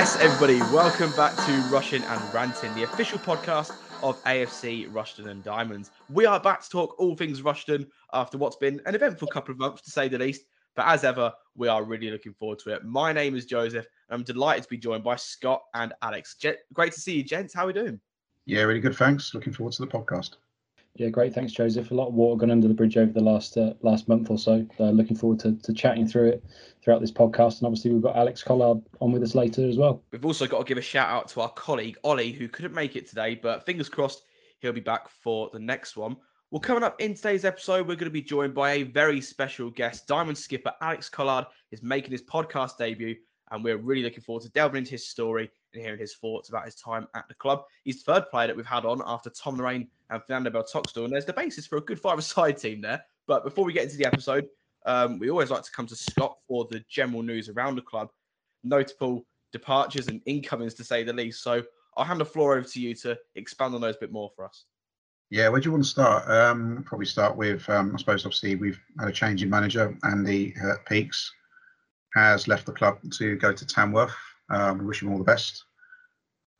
Yes, everybody, welcome back to Rushing and Ranting, the official podcast of AFC Rushden and Diamonds. We are back to talk all things Rushden after what's been an eventful couple of months, to say the least. But as ever, we are really looking forward to it. My name is Joseph, and I'm delighted to be joined by Scott and Alex. Great to see you, gents. How are we doing? Yeah, really good. Thanks. Looking forward to the podcast. Yeah, great. Thanks, Joseph. A lot of water gone under the bridge over the last uh, last month or so. Uh, looking forward to, to chatting through it throughout this podcast. And obviously, we've got Alex Collard on with us later as well. We've also got to give a shout out to our colleague Ollie, who couldn't make it today, but fingers crossed he'll be back for the next one. Well, coming up in today's episode, we're going to be joined by a very special guest. Diamond skipper Alex Collard is making his podcast debut, and we're really looking forward to delving into his story and hearing his thoughts about his time at the club. He's the third player that we've had on after Tom Lorraine and Fernando Beltoxto, and there's the basis for a good five-a-side team there. But before we get into the episode, um, we always like to come to Scott for the general news around the club, notable departures and incomings to say the least. So I'll hand the floor over to you to expand on those a bit more for us. Yeah, where do you want to start? Um, probably start with, um, I suppose, obviously, we've had a change in manager. Andy uh, Peaks has left the club to go to Tamworth. Um, we wish him all the best.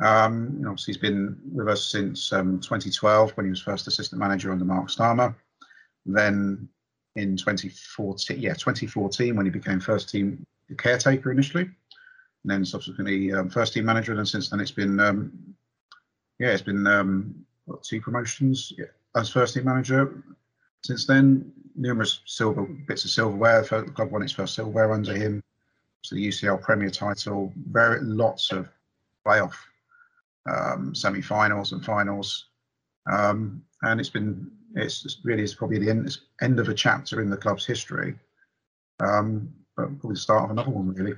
Um, you know, obviously, he's been with us since um, 2012 when he was first assistant manager under Mark Starmer. Then in 2014, yeah, 2014 when he became first team caretaker initially, and then subsequently um, first team manager. And since then, it's been um, yeah, it's been um, what, two promotions yeah, as first team manager. Since then, numerous silver bits of silverware. The club won its first silverware under him. So the UCL Premier title, very lots of playoff um, semi-finals and finals, um, and it's been it's really it's probably the end end of a chapter in the club's history, um, but probably the start of another one really.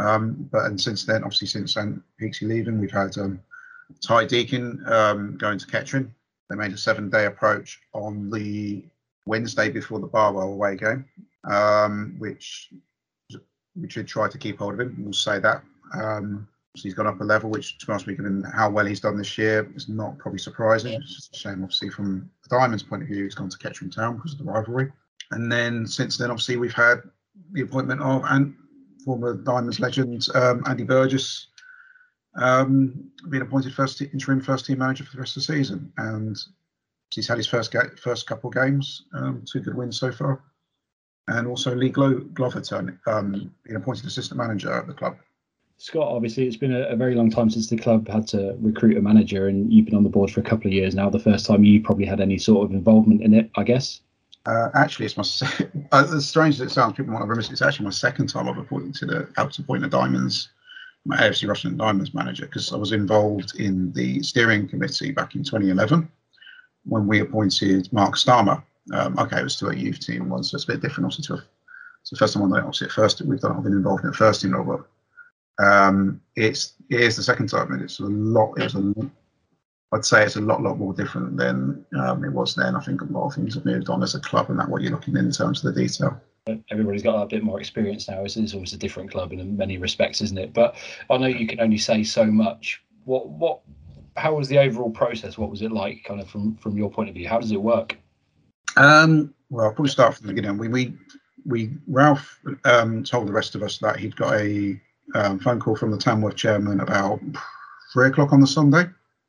Um, but and since then, obviously since then, Peaksy leaving, we've had um, Ty Deacon um, going to Kettering. They made a seven-day approach on the Wednesday before the Barwell away game, which we should try to keep hold of him. We'll say that. Um, so he's gone up a level, which, to be honest, given how well he's done this year, is not probably surprising. It's just a shame, obviously, from the Diamonds' point of view, he's gone to Kettering Town because of the rivalry. And then since then, obviously, we've had the appointment of and former Diamonds legend um, Andy Burgess um, being appointed first interim first team manager for the rest of the season, and he's had his first ga- first couple of games, um, two good wins so far and also Lee Glo- Glover turn, um, being appointed assistant manager at the club. Scott, obviously, it's been a, a, very long time since the club had to recruit a manager, and you've been on the board for a couple of years now. The first time you probably had any sort of involvement in it, I guess. Uh, actually, it's my se- uh, as strange as it sounds, people might have remiss. It's actually my second time I've appointed to the helped to appoint a Diamonds, my AFC Rushden Diamonds manager, because I was involved in the steering committee back in 2011 when we appointed Mark Starmer um, okay, it was to a youth team once, so it's a bit different. Also, to a, it's the first time the obviously at first we've done. I've been involved in the first team level. Um, it's it is the second time, and it's a lot. It was a, I'd say it's a lot, lot more different than um, it was then. I think a lot of things have moved on as a club, and that what you're looking in, in terms of the detail. Everybody's got a bit more experience now. It's, it's always a different club in many respects, isn't it? But I know you can only say so much. What what? How was the overall process? What was it like, kind of from from your point of view? How does it work? Um, well, I'll probably start from the beginning. We we we Ralph um, told the rest of us that he'd got a um, phone call from the Tamworth chairman about three o'clock on the Sunday.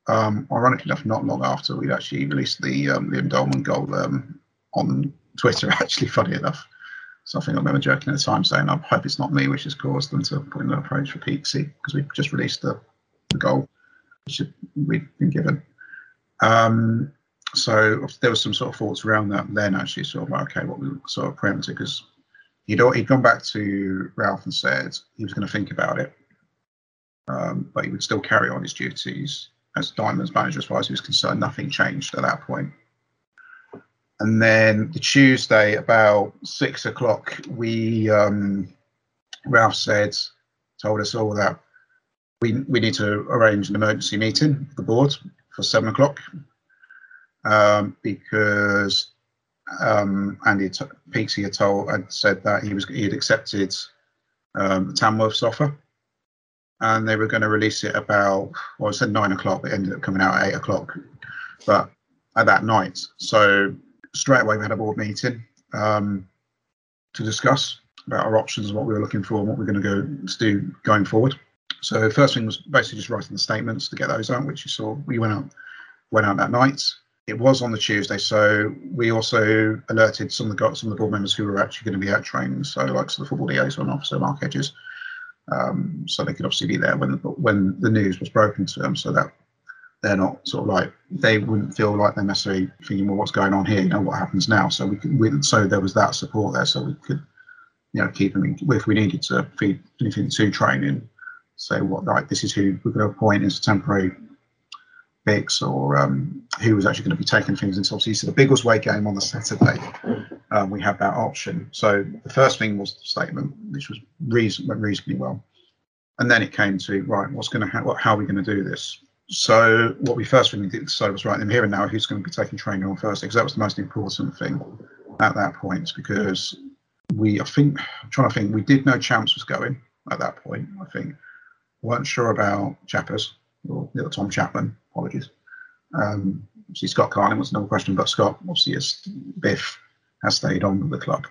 Um, ironically enough, not long after we'd actually released the um, the endowment goal um, on Twitter. Actually, funny enough, so I think I remember joking at the time saying, "I hope it's not me which has caused them to put in an approach for Peaksy because we've just released the, the goal which we'd been given." Um, so there was some sort of thoughts around that then actually sort of okay what we sort of preempted because he'd he'd gone back to Ralph and said he was going to think about it um, but he would still carry on his duties. As Diamonds manager as far as he was concerned nothing changed at that point. And then the Tuesday about six o'clock we um, Ralph said told us all that we we need to arrange an emergency meeting the board for seven o'clock um, because um, Andy t- had told had said that he was he had accepted um, Tamworth's offer, and they were going to release it about well, I said nine o'clock, it ended up coming out at eight o'clock, but at that night. So straight away we had a board meeting um, to discuss about our options, what we were looking for, and what we are going to go to do going forward. So first thing was basically just writing the statements to get those out, which you saw. We went out went out that night. It was on the Tuesday, so we also alerted some of the some of the board members who were actually going to be out training. So like so the football liaison officer Mark Hedges, um, so they could obviously be there when when the news was broken to them, so that they're not sort of like they wouldn't feel like they're necessarily thinking, well, what's going on here? You know, what happens now? So we could, we, so there was that support there, so we could, you know, keep them in, if we needed to feed anything to training, say what like this is who we're going to appoint as a temporary bigs or um, who was actually going to be taking things into obviously so the Biggleswade game on the Saturday. Um, we had that option. So the first thing was the statement, which was reason went reasonably well, and then it came to right, what's going to ha- what, how are we going to do this? So what we first thing did decide was right, I'm here and now who's going to be taking training on Thursday because that was the most important thing at that point because we I think I'm trying to think we did know Champs was going at that point. I think weren't sure about Chappers or Tom Chapman. Apologies. Um, obviously Scott Carlin was another question, but Scott obviously is Biff has stayed on with the club.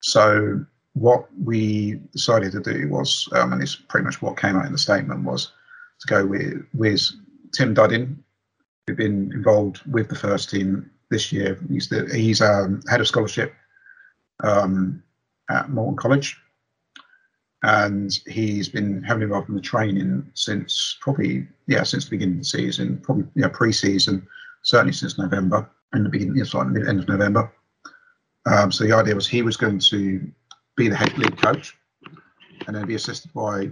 So what we decided to do was, um, and it's pretty much what came out in the statement was to go with with Tim Duddin, who'd been involved with the first team this year. He's the he's um, head of scholarship um, at Moulton College, and he's been heavily involved in the training since probably yeah since the beginning of the season, probably yeah pre-season, certainly since November, in the beginning, yeah, sorry, the end of November. Um, so the idea was he was going to be the head lead coach, and then be assisted by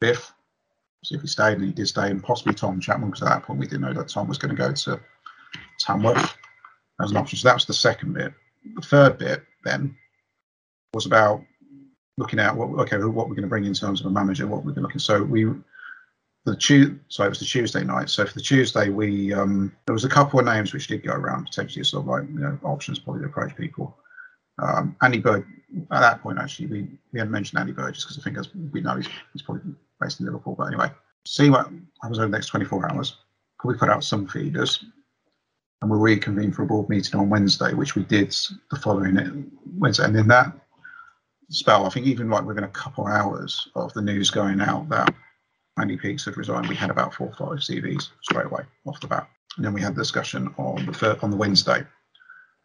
Biff, see if he stayed, and he did stay, and possibly Tom Chapman, because at that point we didn't know that Tom was going to go to Tamworth as an option. So that was the second bit. The third bit then was about looking at what okay what we're going to bring in terms of a manager, what we're to. So we the Tuesday, so it was the Tuesday night. So for the Tuesday, we um, there was a couple of names which did go around potentially sort of like you know options probably to approach people. Um, Andy Bird at that point actually we we hadn't mentioned Andy Bird just because I think as we know he's, he's probably based in Liverpool. But anyway, see what happens over the next 24 hours. Probably put out some feeders, and we'll reconvene for a board meeting on Wednesday, which we did the following Wednesday. And in that spell, I think even like within a couple hours of the news going out that Andy Peaks had resigned, we had about four or five CVs straight away off the bat. And then we had the discussion on the on the Wednesday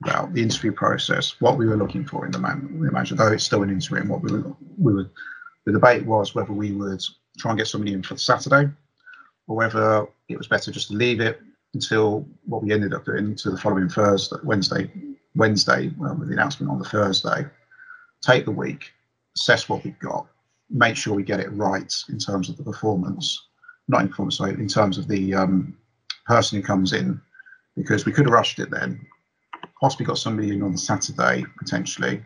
about the interview process, what we were looking for in the man, the manager, though it's still an interim, what we were, we were, the debate was whether we would try and get somebody in for Saturday or whether it was better just to leave it until what we ended up doing to the following Thursday, Wednesday, Wednesday, well, with the announcement on the Thursday, take the week, assess what we've got, make sure we get it right in terms of the performance, not in performance, sorry, in terms of the um, person who comes in, because we could have rushed it then, possibly got somebody in on the Saturday potentially.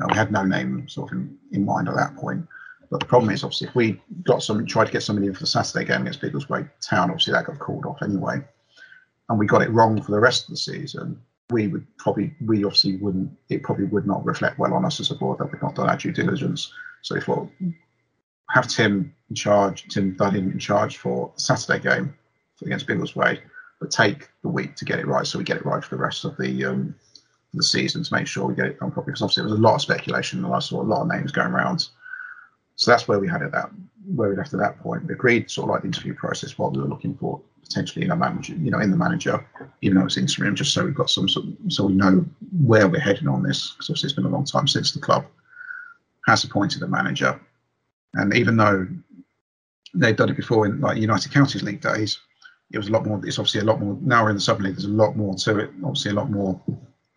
Uh, we had no name sort of in, in mind at that point. But the problem is obviously if we got some tried to get somebody in for the Saturday game against Biggleswade Town, obviously that got called off anyway. And we got it wrong for the rest of the season. We would probably we obviously wouldn't it probably would not reflect well on us as a board that we've not done our due diligence. So if we'll have Tim in charge, Tim Duddin in charge for the Saturday game against Biggleswade, but take the week to get it right so we get it right for the rest of the um, the season to make sure we get it done properly. Because obviously there was a lot of speculation and I saw a lot of names going around. So that's where we had it at where we left at that point. We agreed sort of like the interview process, what we were looking for potentially in a manager, you know, in the manager, even though it's interim, just so we've got some sort of, so we know where we're heading on this. Because obviously it's been a long time since the club has appointed a manager. And even though they've done it before in like United Counties League days, it was a lot more. It's obviously a lot more. Now we're in the Southern League. There's a lot more to it. Obviously, a lot more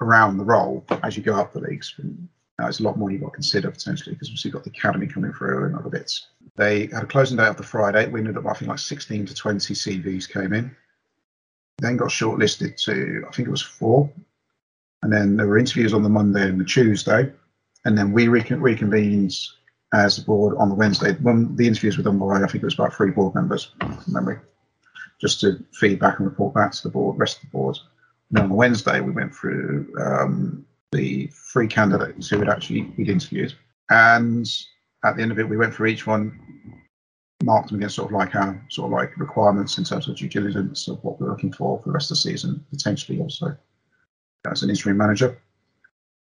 around the role as you go up the leagues. Now there's a lot more you've got to consider potentially because we've got the academy coming through and other bits. They had a closing day of the Friday. We ended up, I think, like 16 to 20 CVs came in. Then got shortlisted to, I think it was four. And then there were interviews on the Monday and the Tuesday. And then we recon- reconvened as a board on the Wednesday. When the interviews were done by, I think it was about three board members, from memory just to feed back and report back to the board, rest of the board. And on the Wednesday, we went through um, the three candidates who had actually been interviewed. And at the end of it, we went through each one, marked them against sort of like our sort of like requirements in terms of due diligence of what we're looking for for the rest of the season, potentially also as an interim manager.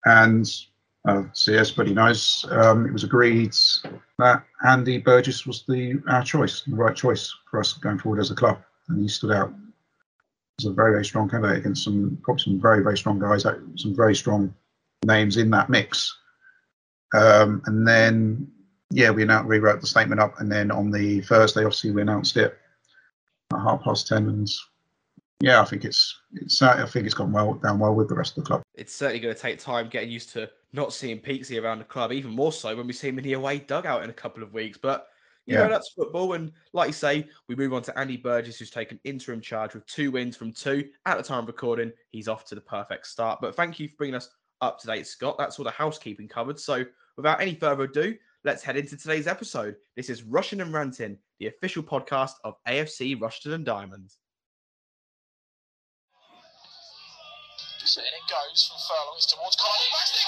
And Uh, so pretty nice. Um, it was agreed that Andy Burgess was the our choice, the right choice for us going forward as a club, and he stood out as a very very strong candidate against some probably some very very strong guys, some very strong names in that mix. Um, and then yeah, we announced, rewrote the statement up, and then on the Thursday, obviously, we announced it at half past ten, and yeah, I think it's it's I think it's gone well down well with the rest of the club. It's certainly going to take time getting used to not seeing Peaksy around the club, even more so when we see him in the away dugout in a couple of weeks. But you yeah. know that's football, and like you say, we move on to Andy Burgess, who's taken interim charge with two wins from two at the time of recording. He's off to the perfect start. But thank you for bringing us up to date, Scott. That's all the housekeeping covered. So without any further ado, let's head into today's episode. This is Rushing and Ranting, the official podcast of AFC Rushden and Diamonds. So in it goes from furlongs towards Colin. Oh,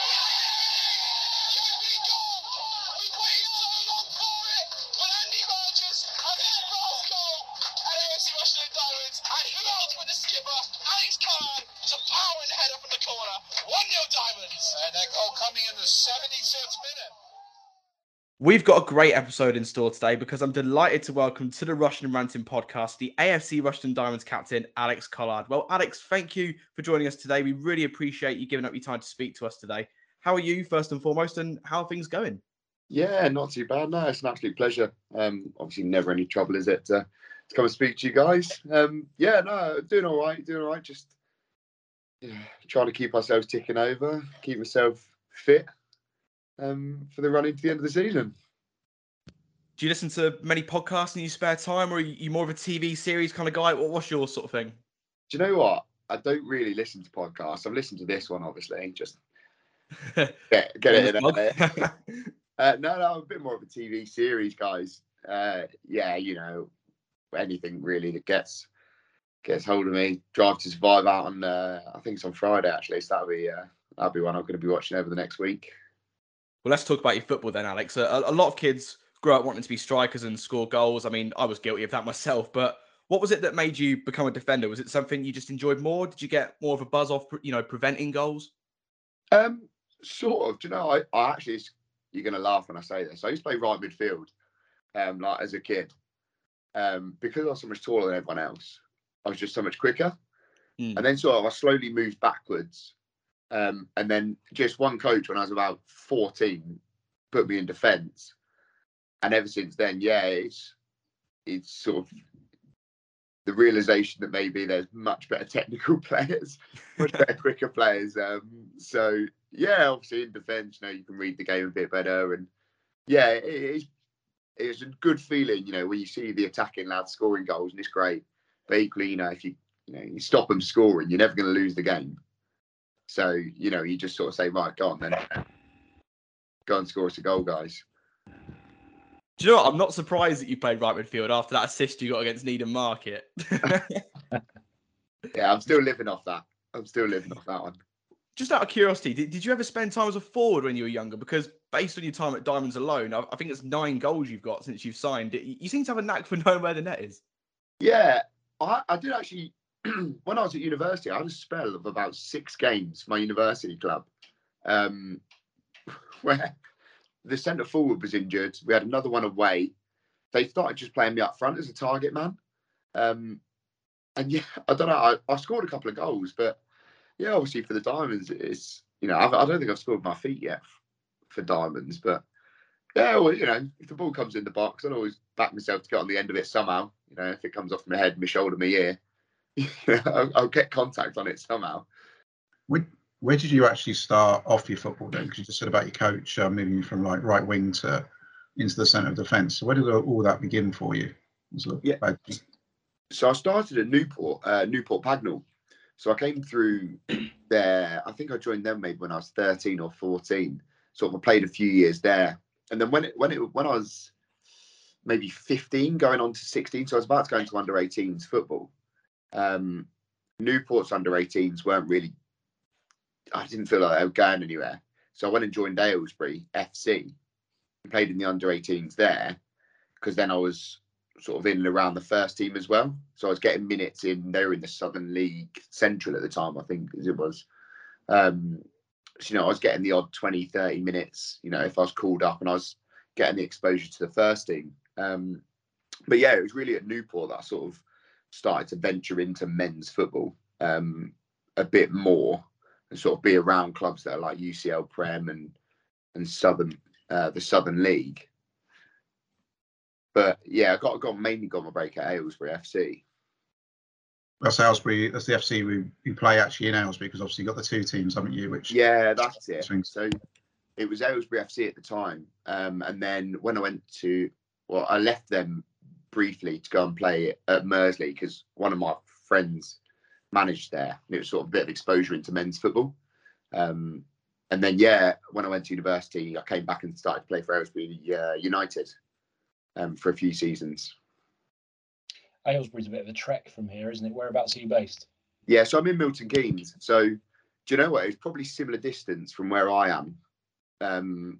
we waited so long for it, but Andy Burgess has his first goal at AFC Rushden and Diamonds, and who else but the skipper, Alex Collard, to power in header from the corner. 1 0 Diamonds. And that goal coming in the 75th minute. We've got a great episode in store today because I'm delighted to welcome to the Rushing Ranting podcast the AFC Rushden Diamonds captain, Alex Collard. Well, Alex, thank you for joining us today. We really appreciate you giving up your time to speak to us today. How are you, first and foremost, and how are things going? Yeah, not too bad. No, it's an absolute pleasure. Um, obviously, never any trouble, is it, to, to come and speak to you guys? Um, yeah, no, doing all right, doing all right. Just yeah, trying to keep ourselves ticking over, keep myself fit um, for the run into the end of the season. Do you listen to many podcasts in your spare time, or are you more of a TV series kind of guy? What's your sort of thing? Do you know what? I don't really listen to podcasts. I've listened to this one, obviously, just get, get it in there. uh, no, no, I'm a bit more of a TV series, guys. Uh, yeah, you know, anything really that gets gets hold of me. Drive to Survive out on, uh, I think it's on Friday actually. So that'll be uh, that'll be one I'm going to be watching over the next week. Well, let's talk about your football then, Alex. A, a, lot of kids grow up wanting to be strikers and score goals. I mean, I was guilty of that myself. But what was it that made you become a defender? Was it something you just enjoyed more? Did you get more of a buzz off, you know, preventing goals? Um, sort of. Do you know? I, I actually, you're going to laugh when I say this. I used to play right midfield, um, like as a kid, um, because I was so much taller than everyone else. I was just so much quicker, mm. and then sort of I slowly moved backwards um, and then just one coach when I was about 14 put me in defence. And ever since then, yeah, it's it's sort of the realization that maybe there's much better technical players, much better quicker players. Um, so yeah, obviously in defence, you know, you can read the game a bit better, and yeah, it, it's it's a good feeling, you know, when you see the attacking lads scoring goals, and it's great. But equally, you know, if you you know you stop them scoring, you're never going to lose the game. So, you know, you just sort of say, right, go on then. Go and score us a goal, guys. Do you know what? I'm not surprised that you played right midfield after that assist you got against Needham Market. yeah, I'm still living off that. I'm still living off that one. Just out of curiosity, did, did you ever spend time as a forward when you were younger? Because based on your time at Diamonds alone, I, I think it's nine goals you've got since you've signed. You seem to have a knack for knowing where the net is. Yeah, I, I did actually when I was at university, I had a spell of about six games, for my university club, um, where the centre forward was injured. We had another one away. They started just playing me up front as a target man. Um, and yeah, I don't know. I, I, scored a couple of goals, but yeah, obviously for the Diamonds, it's you know I've, I do not think I've scored my feet yet for Diamonds, but yeah, well, you know if the ball comes in the box, I'll always back myself to get on the end of it somehow. You know if it comes off my head, my shoulder, my ear, I'll, I'll, get contact on it somehow. Where, where did you actually start off your football then? Because you just said about your coach uh, moving from like right wing to into the centre of defence. So where did all that begin for you? yeah. So I started at Newport, uh, Newport Pagnell. So I came through there. I think I joined them maybe when I was 13 or 14. Sort of played a few years there, and then when it when it when I was maybe 15, going on to 16, so I was about to go into under 18s football um, Newport's under 18s weren't really, I didn't feel like they were going anywhere. So I went and joined Aylesbury FC and played in the under 18s there because then I was sort of in and around the first team as well. So I was getting minutes in, they were in the Southern League Central at the time, I think as it was. Um, so, you know, I was getting the odd 20, 30 minutes, you know, if I was called up and I was getting the exposure to the first team. Um, but yeah, it was really at Newport that I sort of started to venture into men's football um, a bit more and sort of be around clubs that are like UCL Prem and and Southern uh, the Southern League. But yeah, I got got mainly got my break at Aylesbury FC. That's Aylesbury. That's the FC we, we play actually in Aylesbury because obviously you've got the two teams, haven't you? Which Yeah, that's it. Swings. So it was Aylesbury FC at the time, um, and then when I went to well, I left them briefly to go and play at Mersley because one of my friends managed there, and it was sort of a bit of exposure into men's football. Um, and then yeah, when I went to university, I came back and started to play for Aylesbury uh, United um, for a few seasons. Aylesbury's a bit of a trek from here, isn't it? Whereabouts are you based? Yeah, so I'm in Milton Keynes. So do you know what? It's probably similar distance from where I am um,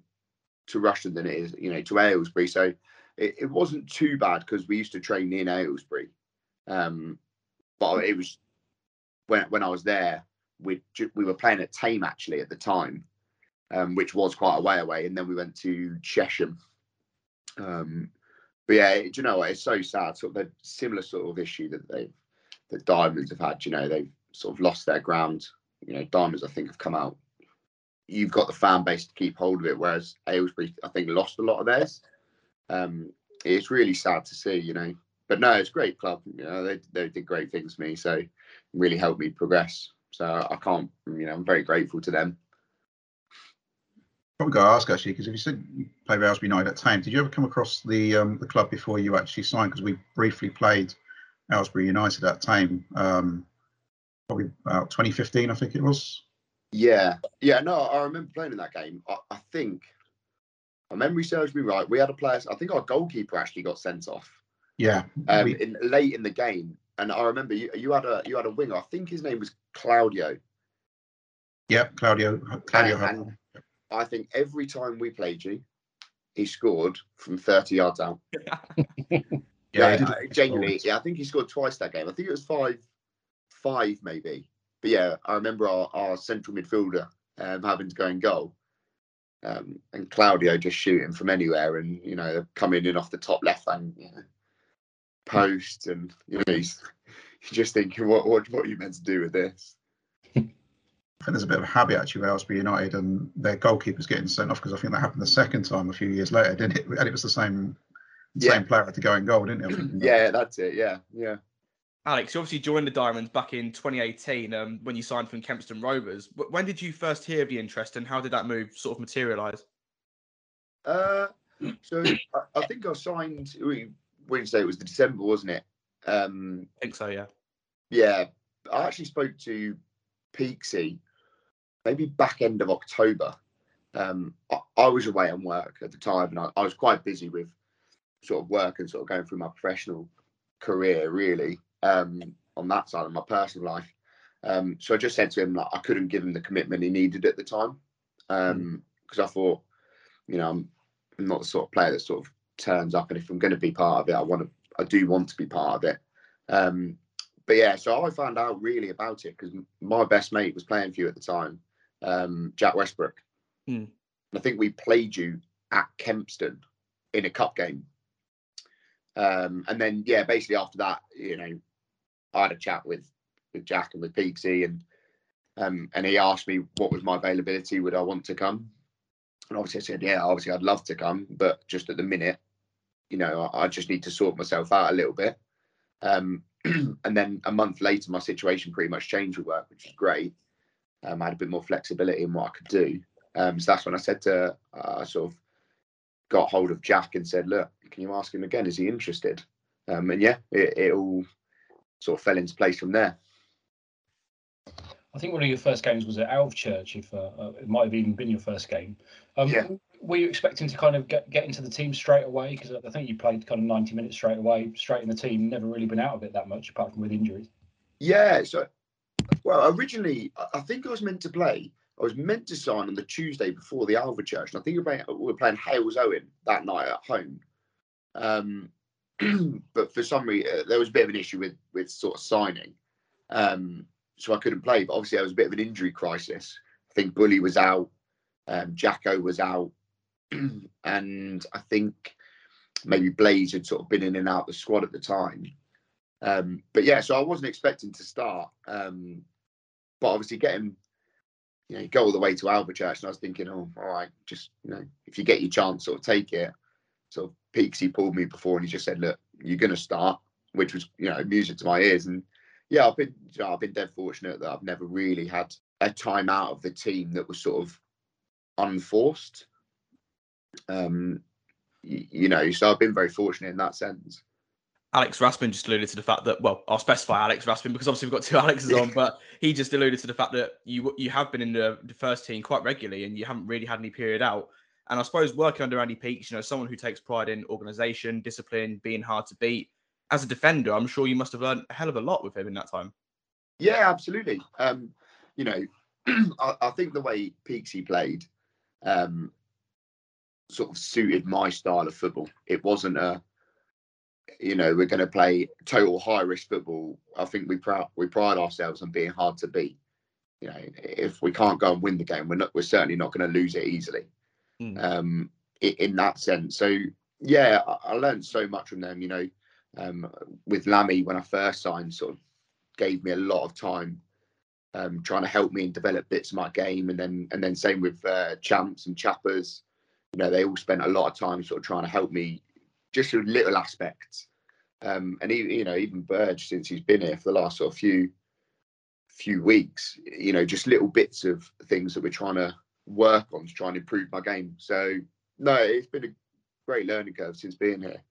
to Rushden than it is, you know, to Aylesbury. So it, it wasn't too bad because we used to train in Aylesbury. Um, but it was when when I was there, we we were playing at Thame actually at the time, um, which was quite a way away, and then we went to Chesham. Um, but yeah, you know what? It's so sad. Sort of the similar sort of issue that they that Diamonds have had. You know, they've sort of lost their ground. You know, Diamonds I think have come out. You've got the fan base to keep hold of it, whereas Aylesbury I think lost a lot of theirs. Um, it's really sad to see, you know. But no, it's a great club. You know, they they did great things for me, so really helped me progress. So I can't, you know, I'm very grateful to them. probably got to ask actually because if you said you played for Aylesbury United at Thame, did you ever come across the um, the club before you actually signed? Because we briefly played Aylesbury United at Tame, um, probably about 2015, I think it was. Yeah, yeah, no, I remember playing in that game. I, I think my memory serves me right. We had a player. I think our goalkeeper actually got sent off Yeah, um, we- in, late in the game, and I remember you, you had a you had a winger. I think his name was Claudio. yeah, Claudio. Claudio. And- and I think every time we played you, he scored from 30 yards out. yeah, Yeah, he did uh, it. genuinely. Yeah, I think he scored twice that game. I think it was five, five maybe. But yeah, I remember our, our central midfielder um, having to go in goal, um, and Claudio just shooting from anywhere, and you know coming in off the top left hand you know, post, and you know he's just thinking, what what what are you meant to do with this? I think there's a bit of a habit actually with Aylesbury United and their goalkeepers getting sent off because I think that happened the second time a few years later, didn't it? And it was the same Yeah. same player had to go in goal, didn't it? Yeah, that's it. Yeah, yeah. Alex, you obviously joined the Diamonds back in 2018 um, when you signed from Kempston Rovers. When did you first hear of the interest and how did that move sort of materialise? Uh, so I, I think I signed. We Wednesday. It was the December, wasn't it? Um, I think so, yeah. yeah, I actually spoke to Peaksy maybe back end of October. Um, I, I was away on work at the time, and I, I was quite busy with sort of work and sort of going through my professional career, really, um, on that side of my personal life. Um, so I just said to him like I couldn't give him the commitment he needed at the time, because I thought, you know, I'm, I'm not the sort of player that sort of turns up, and if I'm going to be part of it, I want to, I do want to be part of it. Um, but yeah, so I found out really about it because my best mate was playing for you at the time, um, Jack Westbrook. And I think we played you at Kempston in a cup game. Um, and then yeah, basically after that, you know, I had a chat with with Jack and with Peaksy and um, and he asked me what was my availability, would I want to come? And obviously I said, yeah, obviously I'd love to come, but just at the minute, you know, I, I just need to sort myself out a little bit. Um, and then a month later, my situation pretty much changed with work, which is great. Um, I had a bit more flexibility in what I could do. Um, so that's when I said to, uh, I sort of got hold of Jack and said, look, can you ask him again? Is he interested? Um, and yeah, it, it all sort of fell into place from there. I think one of your first games was at Alvechurch. If uh, uh, it might have even been your first game. Um, Yeah. Were you expecting to kind of get, get into the team straight away? Because I think you played kind of ninety minutes straight away, straight in the team. Never really been out of it that much, apart from with injuries. Yeah. So, well, originally, I- think I was meant to play. I was meant to sign on the Tuesday before the Alvechurch. And I think we were playing, we were playing Halesowen that night at home. Um, but for some reason, there was a bit of an issue with with sort of signing. Um, so I couldn't play. But obviously, there was a bit of an injury crisis I think Bully was out, um, Jacko was out, and I think maybe Blaze had sort of been in and out the squad at the time. Um, but yeah, so I wasn't expecting to start. Um, but obviously getting, you know, you go all the way to Alvechurch, and I was thinking, oh, all right, just you know, if you get your chance, sort of take it. So Peaksy pulled me before, and he just said, look, you're going to start, which was you know music to my ears. And yeah, I've been you know, I've been dead fortunate that I've never really had a time out of the team that was sort of unforced. Um, you, you know, so I've been very fortunate in that sense. Alex Raspin just alluded to the fact that, well, I'll specify Alex Raspin because obviously we've got two Alexes on, but he just alluded to the fact that you you have been in the, the first team quite regularly and you haven't really had any period out. And I suppose working under Andy Peaks, you know, someone who takes pride in organisation, discipline, being hard to beat. As a defender, I'm sure you must have learned a hell of a lot with him in that time. Yeah, absolutely. Um, you know, I, I, think the way Peaksy played um, sort of suited my style of football. It wasn't a you know we're going to play total high risk football. I think we pride we pride ourselves on being hard to beat. You know, if we can't go and win the game, we're not we're certainly not going to lose it easily. Mm. Um, in, that sense, so yeah, I, I, learned so much from them. You know, um, with Lammy when I first signed, sort of gave me a lot of time um, trying to help me and develop bits of my game, and then and then same with uh, champs and chappers. You know, they all spent a lot of time sort of trying to help me just with little aspects. Um, and even you know, even Burge since he's been here for the last sort of few few weeks, you know, just little bits of things that we're trying to work on to try and improve my game. So no, it's been a great learning curve since being here.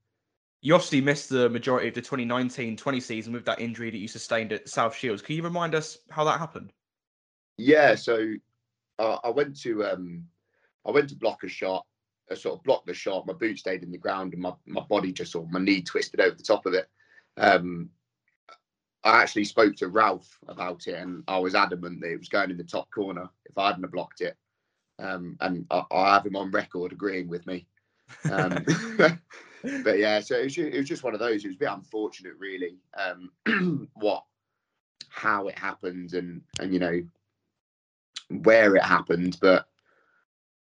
You obviously missed the majority of the 2019-20 season with that injury that you sustained at South Shields. Can you remind us how that happened? Yeah, so uh, I went to um, I went to block a shot I sort of blocked the shot. My boot stayed in the ground, and my, my body just sort of my knee twisted over the top of it. Um, I actually spoke to Ralph about it, and I was adamant that it was going in the top corner if I hadn't blocked it. Um, and I, I, have him on record agreeing with me. Um, but yeah, so it was, it was, just one of those. It was a bit unfortunate, really. Um, what, how it happened, and and you know where it happened, but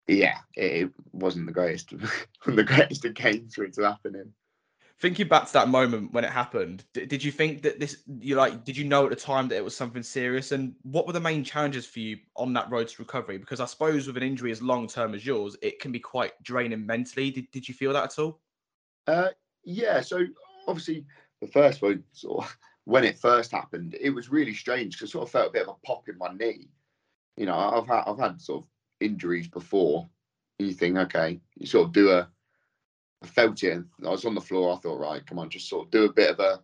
yeah, it, wasn't the greatest, the greatest of games for it to happen in. Thinking back to that moment when it happened, did, did you think that this, you like, did you know at the time that it was something serious? And what were the main challenges for you on that road to recovery? Because I suppose with an injury as long term as yours, it can be quite draining mentally. Did, did you feel that at all? Uh, yeah. So obviously, the first one, sort of, when it first happened, it was really strange because I sort of felt a bit of a pop in my knee. You know, I've had I've had sort of injuries before, you think, okay, you sort of do a. I felt it. And I was on the floor. I thought, right, come on, just sort of do a bit of a.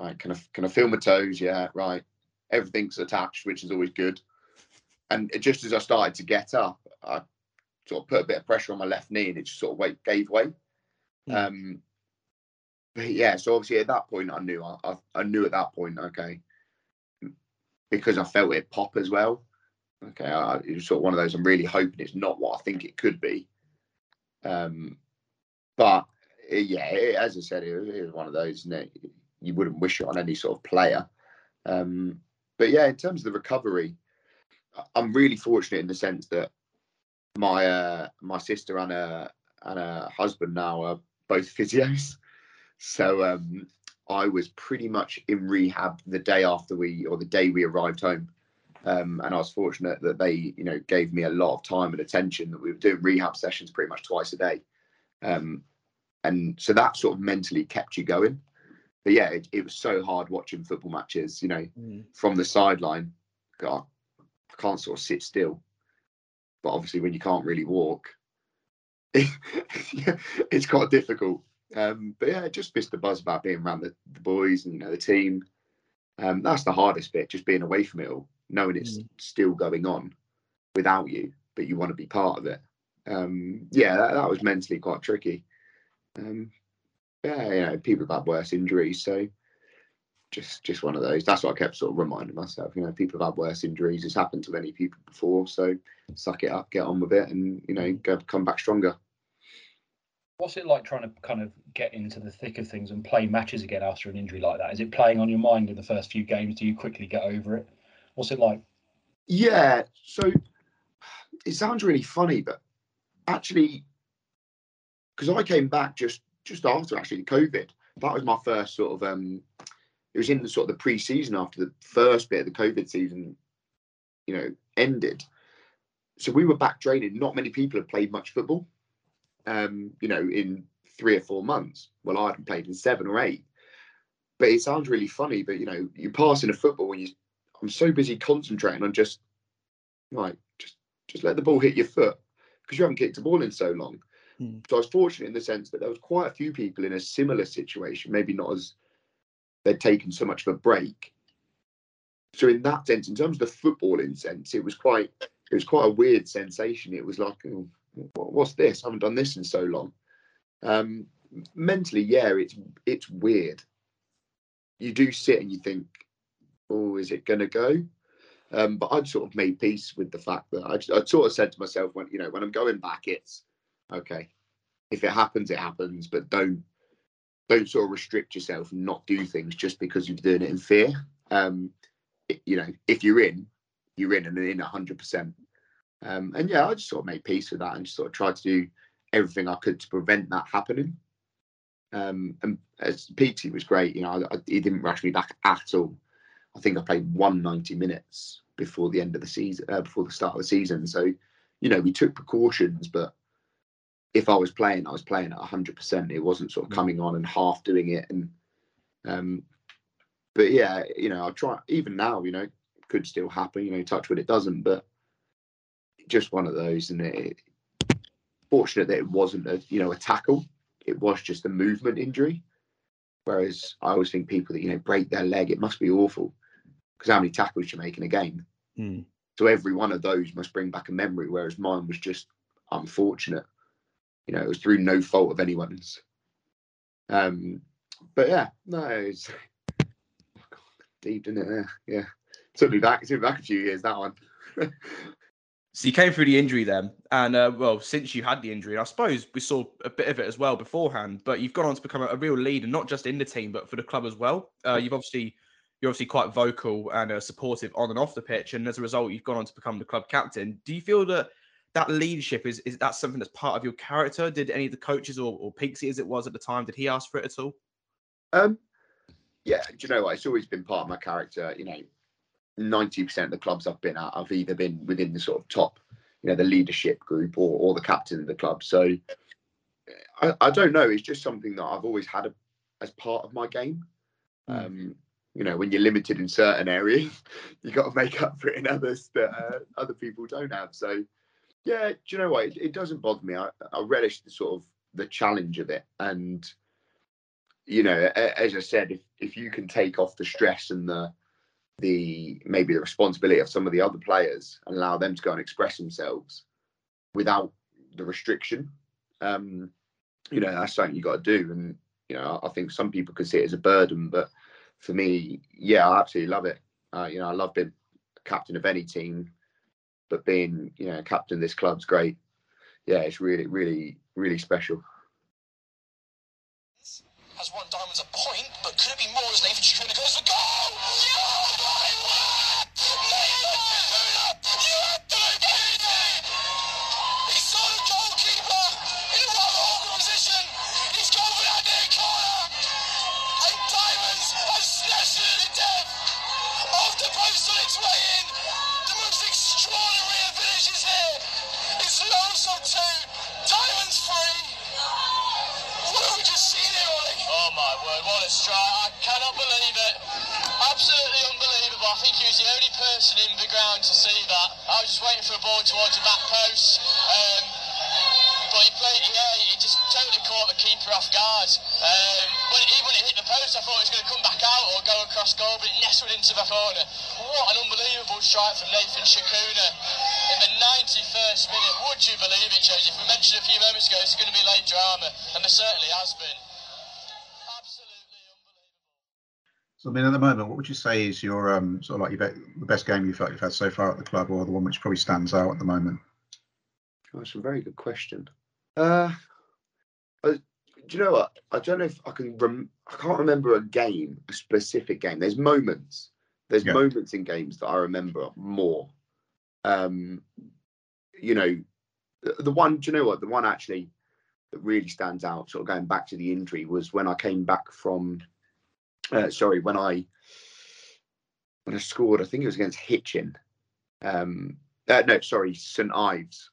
Right, can I can I feel my toes? Yeah, right. Everything's attached, which is always good. And just as I started to get up, I sort of put a bit of pressure on my left knee, and it just sort of weight gave way. Mm. Um, but yeah, so obviously at that point, I knew I, I, I knew at that point, okay, because I felt it pop as well. Okay, I, it was sort of one of those. I'm really hoping it's not what I think it could be. Um, but eh, yeah, as I said, it, was one of those. You, you wouldn't wish it on any sort of player. Um, but yeah, in terms of the recovery, I'm really fortunate in the sense that my uh, my sister and a and a husband now are both physios. So um, I was pretty much in rehab the day after we or the day we arrived home. Um, and I was fortunate that they, you know, gave me a lot of time and attention. That we were doing rehab sessions pretty much twice a day, um, and so that sort of mentally kept you going. But yeah, it, it was so hard watching football matches. You know, mm. from the sideline, God, I can't sort of sit still. But obviously, when you can't really walk, it's quite difficult. Um, but yeah, just missed the buzz about being around the, the boys and you know the team. Um, that's the hardest bit, just being away from it all knowing it's mm. still going on without you, but you want to be part of it. Um, yeah, that, that, was mentally quite tricky. Um, yeah, you know, people have had worse injuries, so just just one of those. That's what I kept sort of reminding myself. You know, people have had worse injuries. It's happened to many people before, so suck it up, get on with it, and you know, go, come back stronger. What's it like trying to kind of get into the thick of things and play matches again after an injury like that? Is it playing on your mind in the first few games? Do you quickly get over it? What's it like? Yeah. So it sounds really funny, but actually, because I came back just just after actually COVID, that was my first sort of um. It was in the sort of the pre-season after the first bit of the COVID season, you know, ended. So we were back training. Not many people had played much football, um, you know, in three or four months. Well, I hadn't played in seven or eight. But it sounds really funny, but you know, you pass in a football when you I'm so busy concentrating on just like just just let the ball hit your foot because you haven't kicked a ball in so long. Hmm. So I was fortunate in the sense that there was quite a few people in a similar situation, maybe not as they'd taken so much of a break. So in that sense, in terms of the footballing sense, it was quite it was quite a weird sensation. It was like, oh, what's this? I haven't done this in so long. Um, mentally, yeah, it's it's weird. You do sit and you think, oh, is it going to go? Um, but I'd sort of made peace with the fact that I'd, I'd sort of said to myself, when you know, when I'm going back, it's okay. If it happens, it happens, but don't don't sort of restrict yourself and not do things just because you're doing it in fear. Um, it- you know, if you're in, you're in and in hundred percent. Um, and yeah, I just sort of made peace with that and just sort of tried to do everything I could to prevent that happening. Um, and as Petey was great, you know, I, I, he didn't rush me back at all. I think I played 190 minutes before the end of the season, uh, before the start of the season. So, you know, we took precautions, but if I was playing, I was playing at 100%. It wasn't sort of Mm. coming on and half doing it. And, um, but yeah, you know, I try, even now, you know, could still happen, you know, touch wood, it doesn't, but just one of those. And it, fortunate that it wasn't a, you know, a tackle, it was just a movement injury. Whereas I always think people that, you know, break their leg, it must be awful because how many tackles you make in a game. Hmm. So every one of those must bring back a memory, whereas mine was just unfortunate. You know, it was through no fault of anyone's. Um, but yeah, no, it's deep, didn't it? Yeah, yeah. Took me back, took me back a few years. That one. So you came through the injury then, and uh, well, since you had the injury, I suppose we saw a bit of it as well beforehand. But you've gone on to become a, a real leader, not just in the team, but for the club as well. Uh, you've obviously you're obviously quite vocal and uh, supportive on and off the pitch, and as a result, you've gone on to become the club captain. Do you feel that that leadership is is that something that's part of your character? Did any of the coaches or, or as it was at the time, did he ask for it at all? Um, yeah, do you know what? It's always been part of my character. You know, ninety percent of the clubs I've been at, I've either been within the sort of top, you know, the leadership group or, or the captain of the club. So I, I don't know. It's just something that I've always had a, as part of my game. Mm. Um, you know, when you're limited in certain areas, you got to make up for it in others that uh, other people don't have. So yeah, do you know what? It, it doesn't bother me. I, I relish the sort of the challenge of it and you know, as I said, if if you can take off the stress and the the maybe the responsibility of some of the other players and allow them to go and express themselves without the restriction, um, you know, that's something you got to do. And you know, I think some people can see it as a burden, but for me, yeah, I absolutely love it. Uh, you know, I love being captain of any team, but being you know captain of this club's great. Yeah, it's really, really, really special. has won Diamonds a point, but could it be more as Nathan Shakuna goes for goal? Oh Two. Diamonds free. What have we just seen here, Ollie? Oh my word, what a strike. I cannot believe it. Absolutely unbelievable. I think he was the only person in the ground to see that. I was just waiting for a ball towards the back post. Um, but he played, yeah, he just totally caught the keeper off guard. Um, when, it, hit the post, I thought it was going to come back out or go across goal, but it nestled into the corner. What an unbelievable strike from Nathan Shakuna in the 91st minute. Would you believe it, Joseph? We mentioned a few moments ago it's going to be late drama, and there certainly has been. Absolutely unbelievable. So I mean, at the moment, what would you say is your um sort of like your be- the best game you felt you've had so far at the club, or the one which probably stands out at the moment? Oh, That's a very good question. Uh, I, do you know what? I don't know if I can. Rem- I can't remember a game, a specific game. There's moments. There's Yeah. moments in games that I remember more. Um, you know, the, the one. Do you know what? The one actually that really stands out, sort of going back to the injury, was when I came back from. Uh, sorry, when I when I scored, I think it was against Hitchin. Um, uh, no, sorry, St Ives.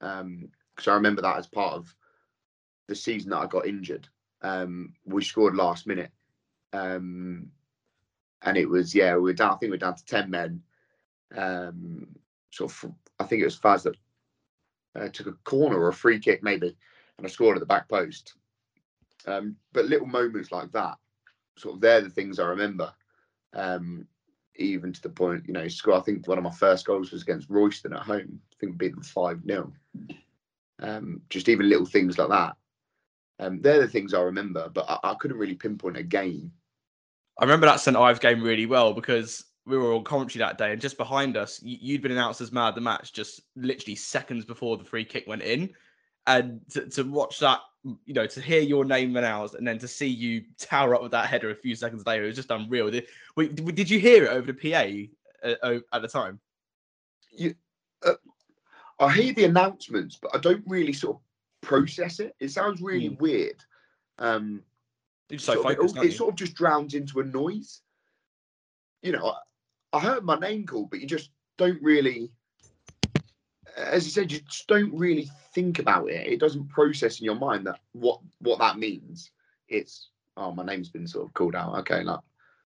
Um, because I remember that as part of the season that I got injured. Um, we scored last minute. Um, and it was yeah, we were down. I think we were down to ten men. Sort of, I think it was Faz that uh, took a corner or a free kick maybe, and I scored at the back post. Um, but little moments like that, sort of, they're the things I remember. Um, even to the point, you know, score. I think one of my first goals was against Royston at home. I think we beat five 0 um, Just even little things like that. Um, they're the things I remember, but I, I couldn't really pinpoint a game I remember that St Ives game really well because we were on commentary that day, and just behind us, you'd been announced as man of the match just literally seconds before the free kick went in. And to, to watch that, you know, to hear your name announced and then to see you tower up with that header a few seconds later, it was just unreal. Did, did you hear it over the PA uh, at the time? You, uh, I hear the announcements, but I don't really sort of process it. It sounds really mm. weird. Um, so sort focused, of, it, it sort of just drowns into a noise. You know, I, heard my name called, but you just don't really, as you said, you just don't really think about it. It doesn't process in your mind that what what that means. It's oh, my name's been sort of called out. Okay, like,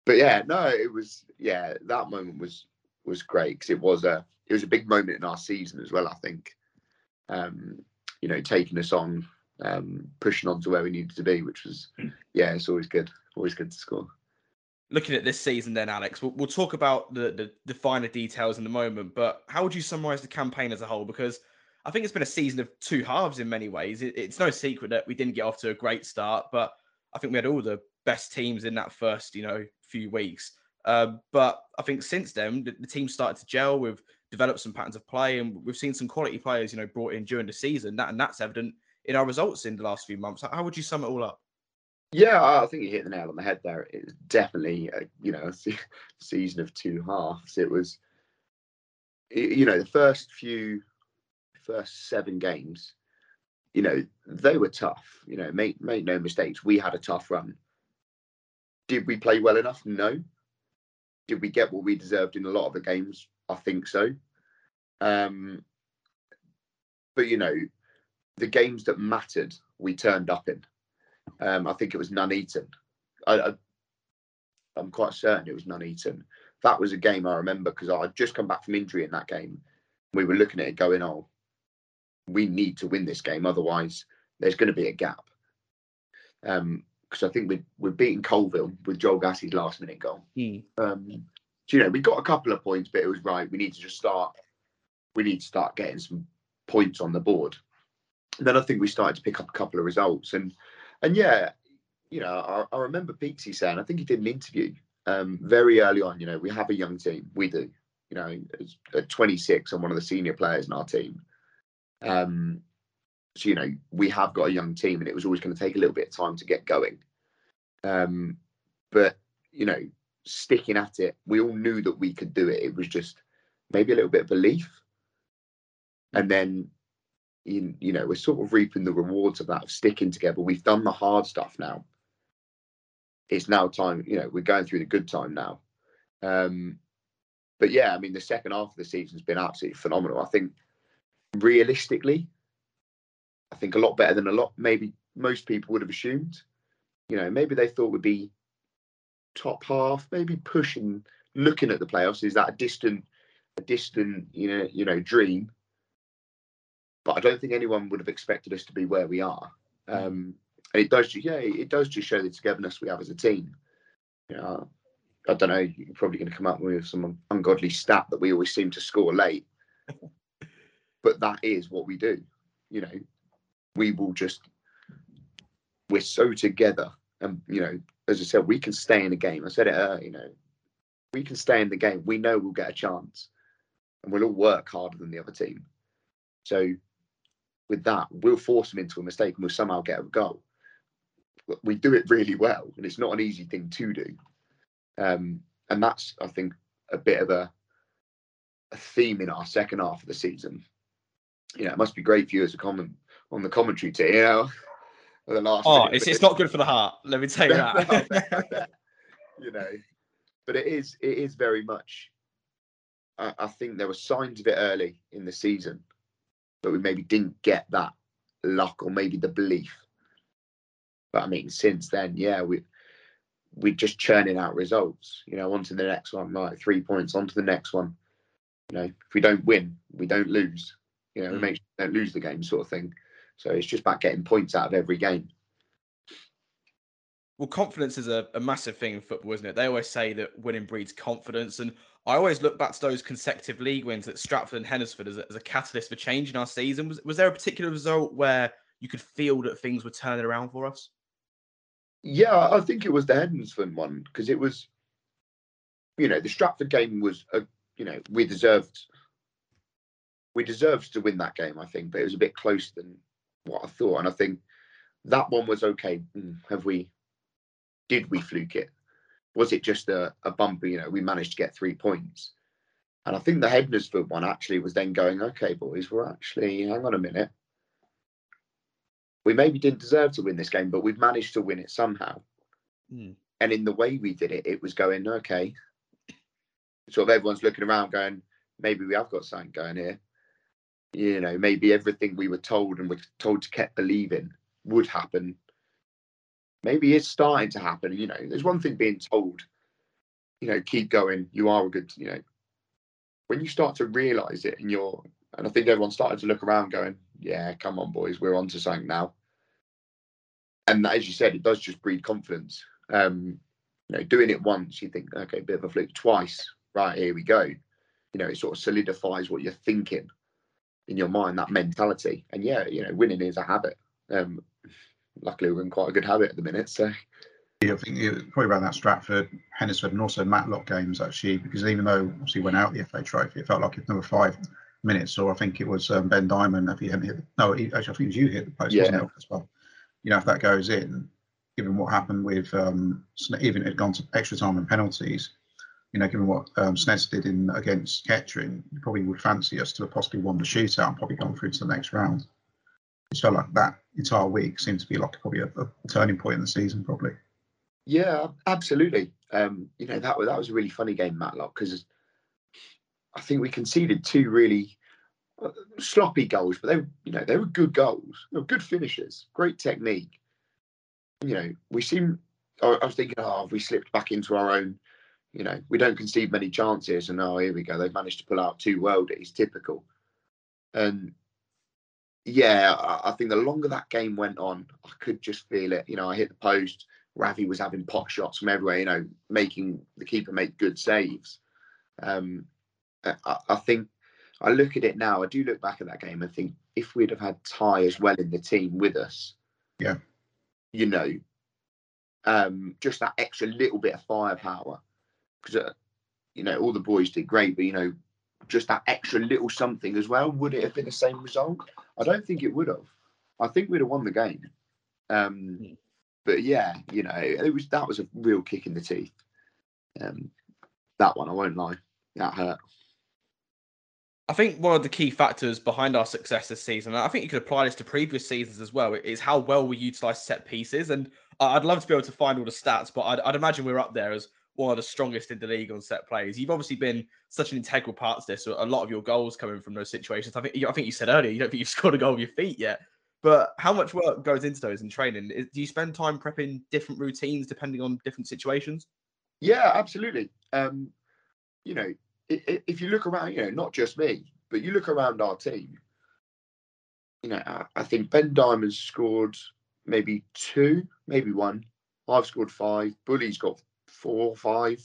but yeah, no, it was yeah, that moment was was great because it was a it was a big moment in our season as well. I think, um, you know, taking us on um, pushing on to where we needed to be, which was, yeah, it's always good. Always good to score. Looking at this season, then, Alex, we'll, we'll talk about the, the, the finer details in a moment. But how would you summarise the campaign as a whole? Because I think it's been a season of two halves in many ways. It, it's no secret that we didn't get off to a great start, but I think we had all the best teams in that first, you know, few weeks. Uh, but I think since then, the, the team started to gel. We've developed some patterns of play, and we've seen some quality players, you know, brought in during the season. That and that's evident in our results in the last few months. How would you sum it all up? Yeah, I think you hit the nail on the head there. It's definitely, a, you know, a season of two halves. It was, you know, the first few, first seven games, you know, they were tough. You know, make make no mistakes. We had a tough run. Did we play well enough? No. Did we get what we deserved in a lot of the games? I think so. Um, but you know, the games that mattered, we turned up in. Um, I think it was Nuneaton. I, I, I'm quite certain it was Nuneaton. That was a game I remember because I'd just come back from injury in that game. We were looking at it going, oh, we need to win this game. Otherwise, there's going to be a gap. Because um, I think we we're beating Coalville with Joel Gassie's last minute goal. Mm. Um, so, you know, we got a couple of points, but it was right. We need to just start. We need to start getting some points on the board then I think we started to pick up a couple of results, and and yeah, you know, I, I remember Peaksy saying, I think he did an interview um, very early on. You know, we have a young team, we do. You know, at 26, I'm one of the senior players in our team. Um, so you know, we have got a young team, and it was always going to take a little bit of time to get going. Um, but you know, sticking at it, we all knew that we could do it. It was just maybe a little bit of belief, and then you, you know, we're sort of reaping the rewards of that, of sticking together. We've done the hard stuff now. It's now time, you know, we're going through the good time now. Um, but yeah, I mean, the second half of the season's been absolutely phenomenal. I think realistically, I think a lot better than a lot, maybe most people would have assumed. You know, maybe they thought would be top half, maybe pushing, looking at the playoffs. Is that a distant, a distant, you know, you know, dream? But I don't think anyone would have expected us to be where we are. Hmm. Um, and it does, yeah, it does just show the togetherness we have as a team. You know, I don't know, you're probably going to come up with some ungodly stat that we always seem to score late, but that is what we do. You know, we will just, we're so together. And, you know, as I said, we can stay in the game. I said it earlier, you know, we can stay in the game. We know we'll get a chance and we'll all work harder than the other team. So with that, we'll force them into a mistake and we'll somehow get a goal. We do it really well, and it's not an easy thing to do. Um, and that's, I think, a bit of a a theme in our second half of the season. You know, it must be great for you as a comment on the commentary team. You know, the last. Oh, minute, it's, but it's not good for the heart. Let me tell you that. you know, but it is it is very much. I, I think there were signs of it early in the season, but we maybe didn't get that luck or maybe the belief. But I mean, since then, yeah, we we're just churning out results. You know, onto the next one, like three points onto the next one. You know, if we don't win, we don't lose. You know, we Mm. make sure we don't lose the game, sort of thing. So it's just about getting points out of every game. Well, confidence is a, a massive thing in football, isn't it? They always say that winning breeds confidence. And I always look back to those consecutive league wins at Stratford and Hednesford as a, as a catalyst for change in our season. Was, was there a particular result where you could feel that things were turning around for us? Yeah, I think it was the Hednesford one because it was, you know, the Stratford game was, a, you know, we deserved, we deserved to win that game. I think, but it was a bit closer than what I thought, and I think that one was okay. Mm, Have we? Did we fluke it? Was it just a, a bumper? You know, we managed to get three points, and I think the Hednesford one actually was then going, okay, boys, we're actually hang on a minute we maybe didn't deserve to win this game, but we've managed to win it somehow. Hmm. And in the way we did it, it was going, okay. Sort of everyone's looking around going, maybe we have got something going here. You know, maybe everything we were told and were told to keep believing would happen. Maybe it's starting to happen. You know, there's one thing being told, you know, keep going, you are a good, you know. When you start to realise it and you're and I think everyone started to look around going, Yeah, come on, boys, we're on to something now and as you said, it does just breed confidence. Um, you know, doing it once, you think, okay, bit of a fluke. Twice, right here we go. You know, it sort of solidifies what you're thinking in your mind, that mentality. And yeah, you know, winning is a habit. Um, luckily, we're in quite a good habit at the minute. So Yeah, I think it probably around that Stratford, Hednesford, and also Matlock games actually, because even though obviously went out the FA Trophy, it felt like if number five minutes, or I think it was um, Ben Diamond. If he hadn't hit, no, he, actually I think it was you hit the post, wasn't it, as well? You know, if that goes in, given what happened with um, even it had gone to extra time and penalties, you know, given what um, Sneds did in against Kettering, you probably would fancy us to have possibly won the shootout and probably gone through to the next round. It felt like that entire week seemed to be like probably a, a turning point in the season, probably. yeah, absolutely. Um, you know, that that was a really funny game, Matlock, because I think we conceded two really uh, sloppy goals, but they, were, you know, they were good goals. They were good finishes, great technique. You know, we seem. I I was thinking, oh, have we slipped back into our own? You know, we don't concede many chances, and oh, here we go. They've managed to pull out two worldies, typical. And yeah, I, I think the longer that game went on, I could just feel it. You know, I hit the post. Ravi was having pot shots from everywhere. You know, making the keeper make good saves. Um, I, I- I think I look at it now. I do look back at that game and think if we'd have had Ty as well in the team with us, Yeah. you know, um, just that extra little bit of firepower, because uh, you know all the boys did great, but you know, just that extra little something as well. Would it have been the same result? I don't think it would have. I think we'd have won the game. Um, Hmm. but yeah, you know, it was that was a real kick in the teeth. Um, that one, I won't lie, that hurt. I think one of the key factors behind our success this season, and I think you could apply this to previous seasons as well, is how well we utilise set pieces. And I'd love to be able to find all the stats, but I'd, I'd imagine we're up there as one of the strongest in the league on set plays. You've obviously been such an integral part to this. So A lot of your goals coming from those situations. I think I think you said earlier you don't think you've scored a goal with your feet yet. But how much work goes into those in training? Do you spend time prepping different routines depending on different situations? Yeah, absolutely. Um, you know, if you look around, you know, not just me, but you look around our team, you know, I think Ben Diamond's scored maybe two, maybe one. I've scored five. Bully's got four or five.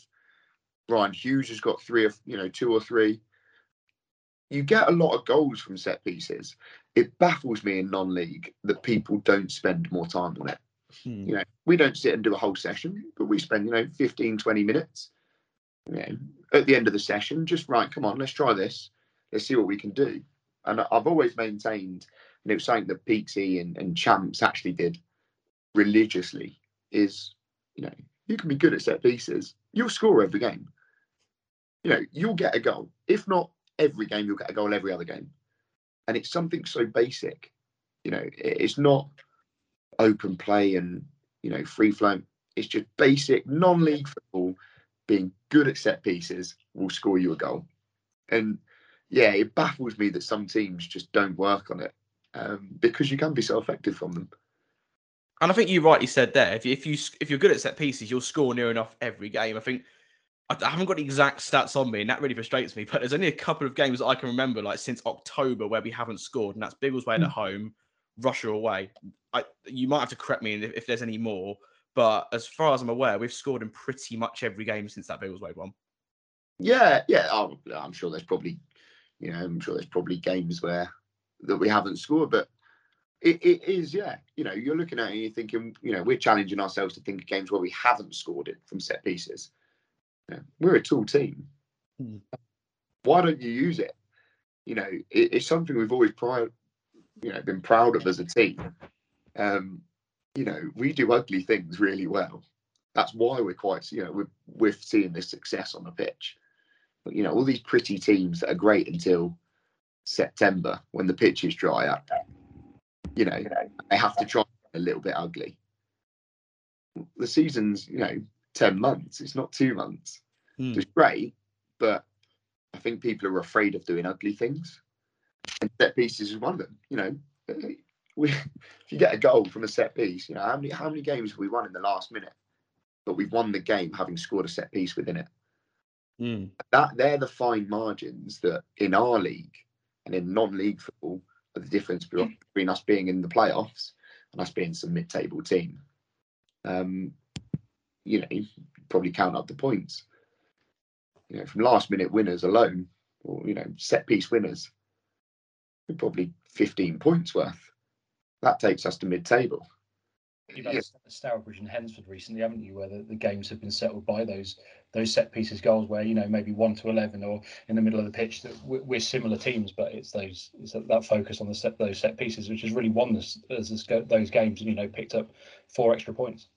Ryan Hughes has got three, or you know, two or three. You get a lot of goals from set pieces. It baffles me in non-league that people don't spend more time on it Hmm. you know, we don't sit and do a whole session, but we spend, you know, 15, 20 minutes. You know, at the end of the session, just right, come on, let's try this. Let's see what we can do. And I've always maintained, and it was something that Peaksy and, and Champs actually did religiously, is, you know, you can be good at set pieces. You'll score every game. You know, you'll get a goal. If not every game you'll get a goal every other game, and it's something so basic. You know, it's not open play and you know free flowing. It's just basic non-league football. Being good at set pieces will score you a goal, and yeah, it baffles me that some teams just don't work on it um, because you can be so effective from them. And I think you rightly said there. If you, if you if you're good at set pieces, you'll score near enough every game. I think I, I haven't got the exact stats on me, and that really frustrates me. But there's only a couple of games that I can remember, like since October, where we haven't scored, and that's Biggleswade at hmm. home, Rushall away. I, you might have to correct me if, if there's any more, but as far as I'm aware, we've scored in pretty much every game since that Biggleswade one. Yeah, yeah. I'm, I'm sure there's probably, you know, I'm sure there's probably games where that we haven't scored, but it, it is, yeah. You know, you're looking at it and you're thinking, you know, we're challenging ourselves to think of games where we haven't scored it from set pieces. Know, we're a tool team. Hmm. Why don't you use it? You know, it, it's something we've always proud, you know, been proud of as a team. Um, you know, we do ugly things really well. That's why we're quite, you know, we're, we're seeing this success on the pitch. But, you know, all these pretty teams that are great until September when the pitch is dry up, you know, they have to try a little bit ugly. The season's, you know, 10 months, it's not two months. Hmm. It's great, but I think people are afraid of doing ugly things. And set pieces is one of them. You know, we, if you get a goal from a set piece, you know, how many how many games have we won in the last minute? But we've won the game having scored a set piece within it. Mm. That they're the fine margins that in our league and in non-league football are the difference between us being in the playoffs and us being some mid-table team. Um, you know, you probably count up the points. You know, from last-minute winners alone, or you know, set-piece winners, we're probably 15 points worth. That takes us to mid-table. You've had Yeah. Stourbridge and Hednesford recently, haven't you? Where the, the games have been settled by those those set pieces goals, where you know maybe one to eleven or in the middle of the pitch. That we're, we're similar teams, but it's those it's that, that focus on the set those set pieces, which has really won this this those games, and you know picked up four extra points.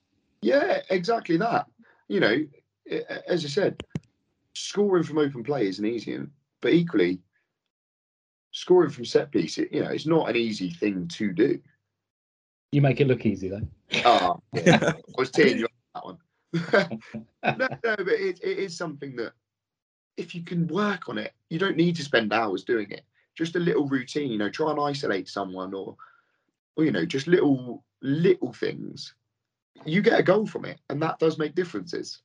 Yeah, exactly that. You know, as I said, scoring from open play isn't easy, but equally, scoring from set piece, you know, it's not an easy thing to do. You make it look easy though. Ah, yeah, I was teeing you up on that one. no, no, but it, it is something that if you can work on it, you don't need to spend hours doing it. Just a little routine, you know, try and isolate someone or, or you know, just little little things. You get a goal from it, and that does make differences.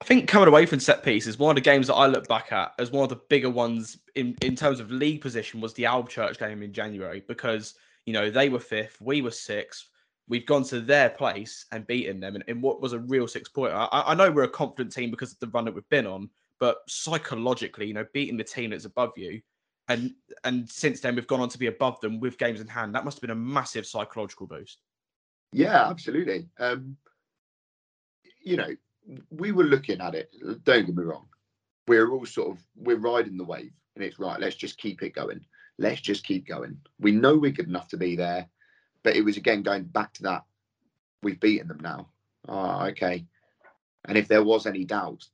I think coming away from set pieces, one of the games that I look back at as one of the bigger ones in, in terms of league position was the Alvechurch game in January because, you know, they were fifth, we were sixth. We've gone to their place and beaten them in, in what was a real six pointer. I, I know we're a confident team because of the run that we've been on, but psychologically, you know, beating the team that's above you, and and since then we've gone on to be above them with games in hand. That must have been a massive psychological boost. Yeah, absolutely. Um, you know, we were looking at it. Don't get me wrong. We're all sort of we're riding the wave, and it's right. Let's just keep it going. Let's just keep going. We know we're good enough to be there, but it was again going back to that. We've beaten them now. Oh, okay. And if there was any doubt,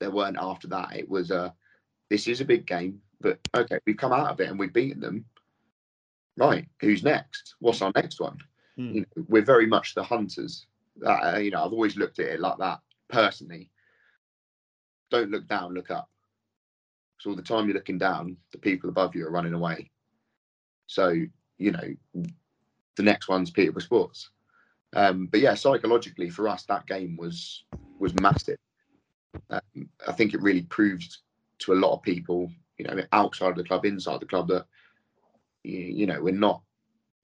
there weren't after that. It was uh, this is a big game, but okay, we've come out of it and we've beaten them. Right, who's next? What's our next one? Hmm. you know, we're very much the hunters. Uh, you know, I've always looked at it like that personally. Don't look down, look up. So all the time you're looking down, the people above you are running away. So you know, the next one's Peterborough Sports. Um, but yeah, psychologically for us, that game was was massive. Um, I think it really proved to a lot of people, you know, outside of the club, inside the club, that you, you know we're not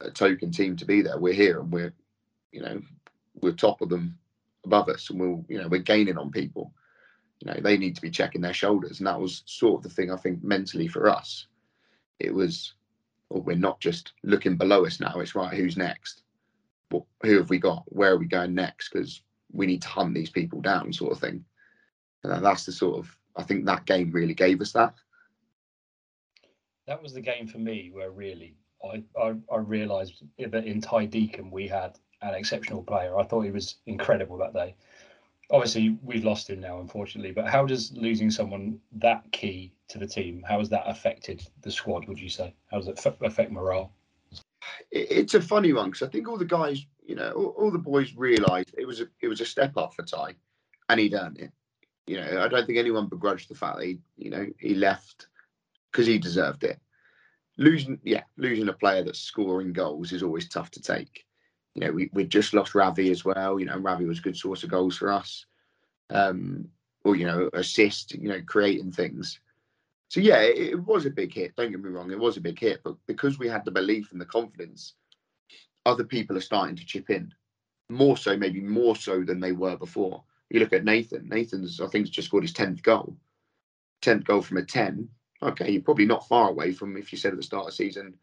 a token team to be there. We're here and we're, you know, we're top of them above us and we'll, you know, we're gaining on people. You know, they need to be checking their shoulders. And that was sort of the thing I think mentally for us. It was, well, we're not just looking below us now. It's right, who's next? Who have we got? Where are we going next? Because we need to hunt these people down, sort of thing. And that's the sort of, I think that game really gave us that. That was the game for me where really I I, I realised that in Ty Deacon we had an exceptional player. I thought he was incredible that day. Obviously, we've lost him now, unfortunately. But how does losing someone that key to the team? How has that affected the squad? Would you say? How does it affect morale? It's a funny one because I think all the guys, you know, all, all the boys realised it was a it was a step up for Ty, and he'd earned it. You know, I don't think anyone begrudged the fact that he, you know, he left because he deserved it. Losing, yeah, losing a player that's scoring goals is always tough to take. You know, we we just lost Ravi as well. You know, Ravi was a good source of goals for us. Um, or you know, assist, you know, creating things. So yeah, it, it was a big hit. Don't get me wrong, it was a big hit. But because we had the belief and the confidence, other people are starting to chip in. More so, maybe more so than they were before. You look at Nathan. Nathan's, I think, just scored his tenth goal. Tenth goal from a ten. Okay, you're probably not far away from if you said at the start of the season,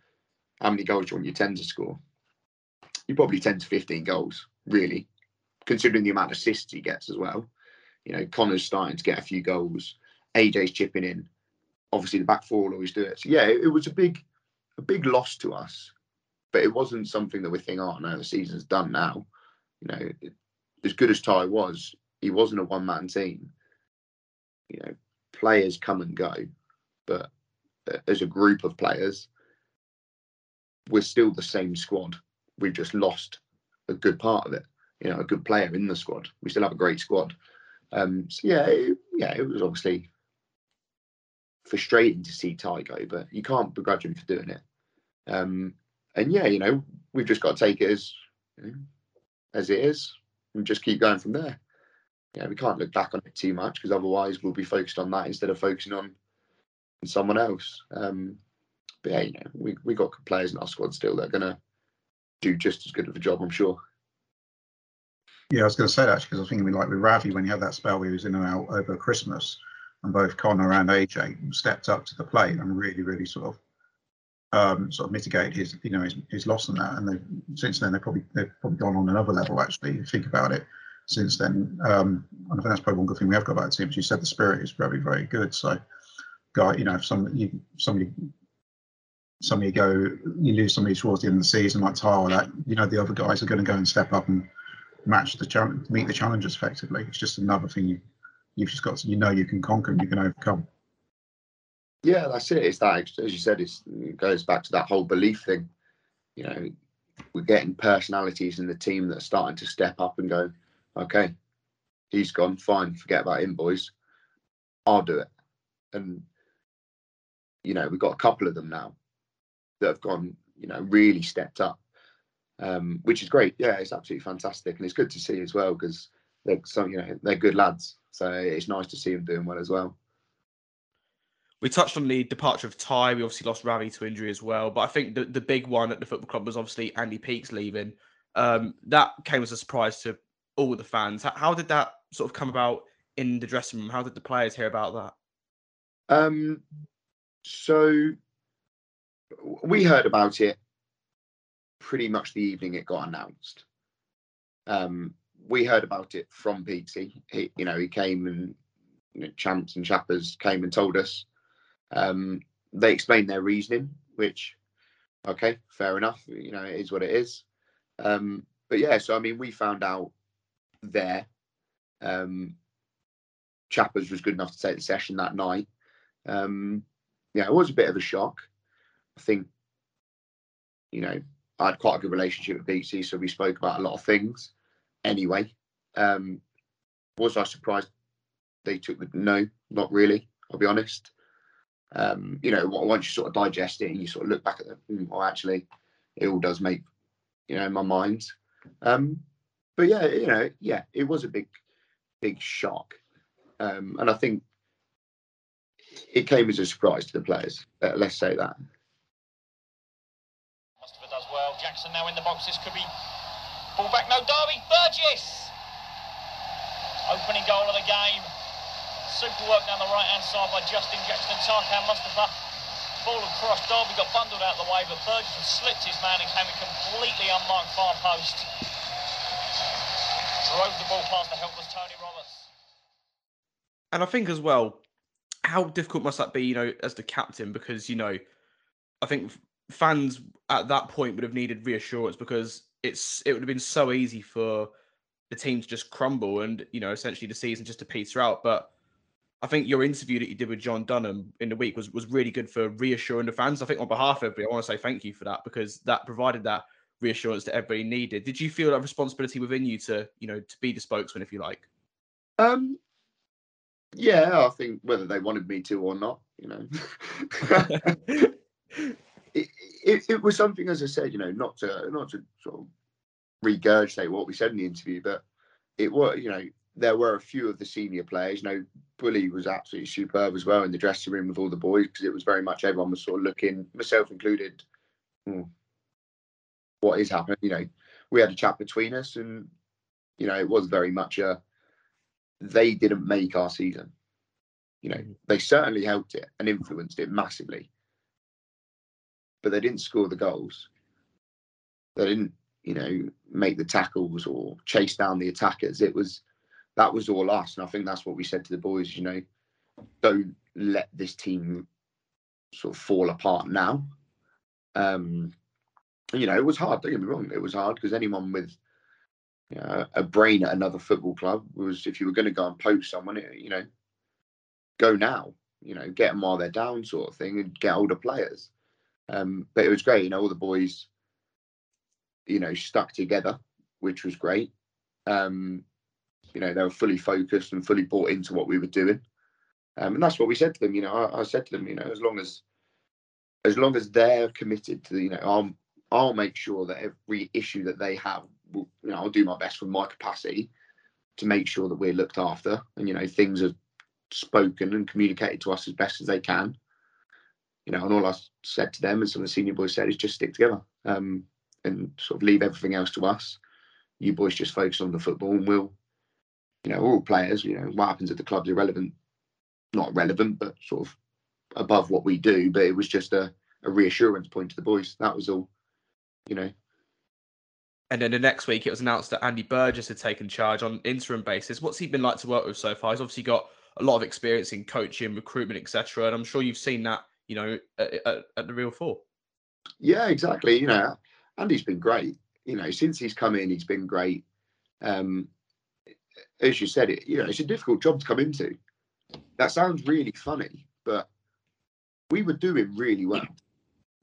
how many goals do you want your ten to score? You're probably ten to fifteen goals, really, considering the amount of assists he gets as well. You know, Connor's starting to get a few goals. AJ's chipping in. Obviously, the back four will always do it. So yeah, it, it was a big, a big loss to us, but it wasn't something that we think, oh no, the season's done now. You know, it, as good as Ty was, he wasn't a one-man team. You know, players come and go, but uh, as a group of players, we're still the same squad. We've just lost a good part of it. You know, a good player in the squad. We still have a great squad. Um, so yeah, it, yeah, it was obviously frustrating to see Ty go, but you can't begrudge him for doing it. Um, and yeah, you know, we've just got to take it as you know, as it is and just keep going from there. Yeah, we can't look back on it too much because otherwise we'll be focused on that instead of focusing on, on someone else. Um, but yeah, you know, we we got players in our squad still that are gonna do just as good of a job, I'm sure. Yeah, I was going to say that because I was thinking like with Ravi when he had that spell he was in and out over Christmas, and both Connor and AJ stepped up to the plate and really, really sort of um, sort of mitigated his you know his, his loss in that. And since then they've probably they've probably gone on another level actually. Think about it, since then, um, and I think that's probably one good thing we have got about the team. As you said, the spirit is very, very good. So, guy, you know, if some you somebody somebody go you lose somebody towards the end of the season like Tyler, that you know the other guys are going to go and step up and match the challenge, meet the challenges effectively. It's just another thing you you've just got to, you know you can conquer and you can overcome. Yeah, that's it. It's that, as you said, it goes back to that whole belief thing. You know, we're getting personalities in the team that are starting to step up and go, okay, he's gone, fine, forget about him, boys. I'll do it. And, you know, we've got a couple of them now that have gone, you know, really stepped up, um, which is great. Yeah, it's absolutely fantastic. And it's good to see as well because they're so, you know, they're good lads. So it's nice to see them doing well as well. We touched on the departure of Ty. We obviously lost Ravi to injury as well. But I think the, the big one at the football club was obviously Andy Peaks leaving. Um, that came as a surprise to all the fans. How, how, did that sort of come about in the dressing room? How did the players hear about that? Um, so we heard about it pretty much the evening it got announced. Um, we heard about it from Peaksy. He, you know, he came and you know, champs and chappers came and told us. Um, they explained their reasoning, which, okay, fair enough. You know, it is what it is. Um, but yeah, so I mean, we found out there. Um, Chappers was good enough to take the session that night. Um, yeah, it was a bit of a shock. I think, you know, I had quite a good relationship with BC, so we spoke about a lot of things. Anyway, um, was I surprised they took the no? Not really. I'll be honest. Um, you know, once you sort of digest it and you sort of look back at it, hmm, well, actually, it all does make, you know, in my mind. Um, but yeah, you know, yeah, it was a big, big shock, um, and I think it came as a surprise to the players. Uh, let's say that. Jackson now in the box. This could be full back. No, Derby Burgess. Opening goal of the game. Super work down the right hand side by Justin Jackson and Tarkan Mustafa. Ball across. Derby got bundled out of the way, but Burgess slipped his man and came in completely unmarked far post drove the ball past the helpless Tony Roberts. And I think as well, how difficult must that be, you know, as the captain? Because, you know, I think fans at that point would have needed reassurance because it's it would have been so easy for the team to just crumble and, you know, essentially the season just to peter out. But I think your interview that you did with John Dunham in the week was was really good for reassuring the fans. I think on behalf of everybody, I want to say thank you for that because that provided that reassurance that everybody needed. Did you feel that responsibility within you to, you know, to be the spokesman, if you like? Um, yeah, I think whether they wanted me to or not, you know, it, it, was something, as I said, you know, not to not to sort of regurgitate what we said in the interview, but it was, you know, there were a few of the senior players. You know, Bully was absolutely superb as well in the dressing room with all the boys because it was very much everyone was sort of looking, myself included. Hmm, what is happening? You know, we had a chat between us, and you know, it was very much a. They didn't make our season. You know, they certainly helped it and influenced it massively, but they didn't score the goals. They didn't, you know, make the tackles or chase down the attackers. It was that was all us. And I think that's what we said to the boys, you know, don't let this team sort of fall apart now. Um, you know, it was hard, don't get me wrong, it was hard because anyone with you know, a brain at another football club was if you were going to go and poach someone, you know, go now, you know, get them while they're down, sort of thing, and get older players. Um, but it was great, you know, all the boys, you know, stuck together, which was great. Um, you know, they were fully focused and fully bought into what we were doing. Um, and that's what we said to them. You know, I, I, said to them, you know, as long as as long as they're committed to, you know, I'll I'll make sure that every issue that they have, will, you know, I'll do my best from my capacity to make sure that we're looked after, and you know, things are spoken and communicated to us as best as they can. You know, and all I said to them, and some of the senior boys said, is just stick together um, and sort of leave everything else to us. You boys just focus on the football, and we'll you know, all players, you know, what happens at the club's irrelevant, not relevant, but sort of above what we do. But it was just a, a reassurance point to the boys. That was all, you know. And then the next week, it was announced that Andy Burgess had taken charge on an interim basis. What's he been like to work with so far? He's obviously got a lot of experience in coaching, recruitment, etc. And I'm sure you've seen that, you know, at, at, at the Real Four. Yeah, exactly. You know, Andy's been great. You know, since he's come in, he's been great. Um, as you said, it you know it's a difficult job to come into. That sounds really funny, but we were doing really well,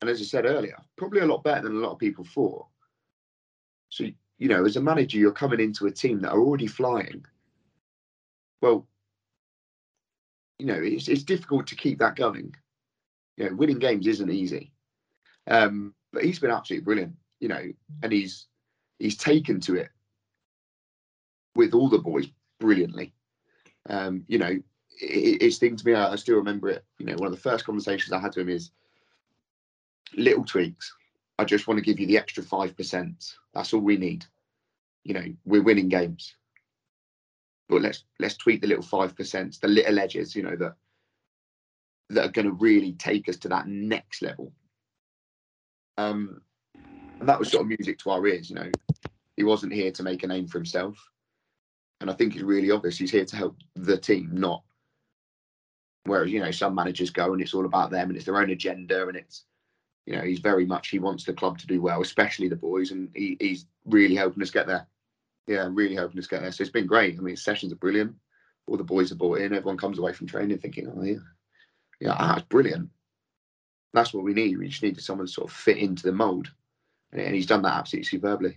and as I said earlier, probably a lot better than a lot of people thought. So you know, as a manager, you're coming into a team that are already flying. Well, you know, it's it's difficult to keep that going. You know, winning games isn't easy. Um, but he's been absolutely brilliant, you know, and he's he's taken to it with all the boys brilliantly. Um, you know, it, it's thing to me. I, I still remember it. You know, one of the first conversations I had to him is little tweaks. I just want to give you the extra five percent. That's all we need. You know, we're winning games, but let's let's tweak the little five percent, the little edges. You know that that are going to really take us to that next level. Um, and that was sort of music to our ears. You know, he wasn't here to make a name for himself. And I think it's really obvious he's here to help the team, not whereas, you know, some managers go and it's all about them and it's their own agenda and it's, you know, he's very much, he wants the club to do well, especially the boys. And he, he's really helping us get there. Yeah, really helping us get there. So it's been great. I mean, sessions are brilliant. All the boys are bought in. Everyone comes away from training thinking, oh, yeah, yeah, that's brilliant. That's what we need. We just needed someone to sort of fit into the mould. And he's done that absolutely superbly.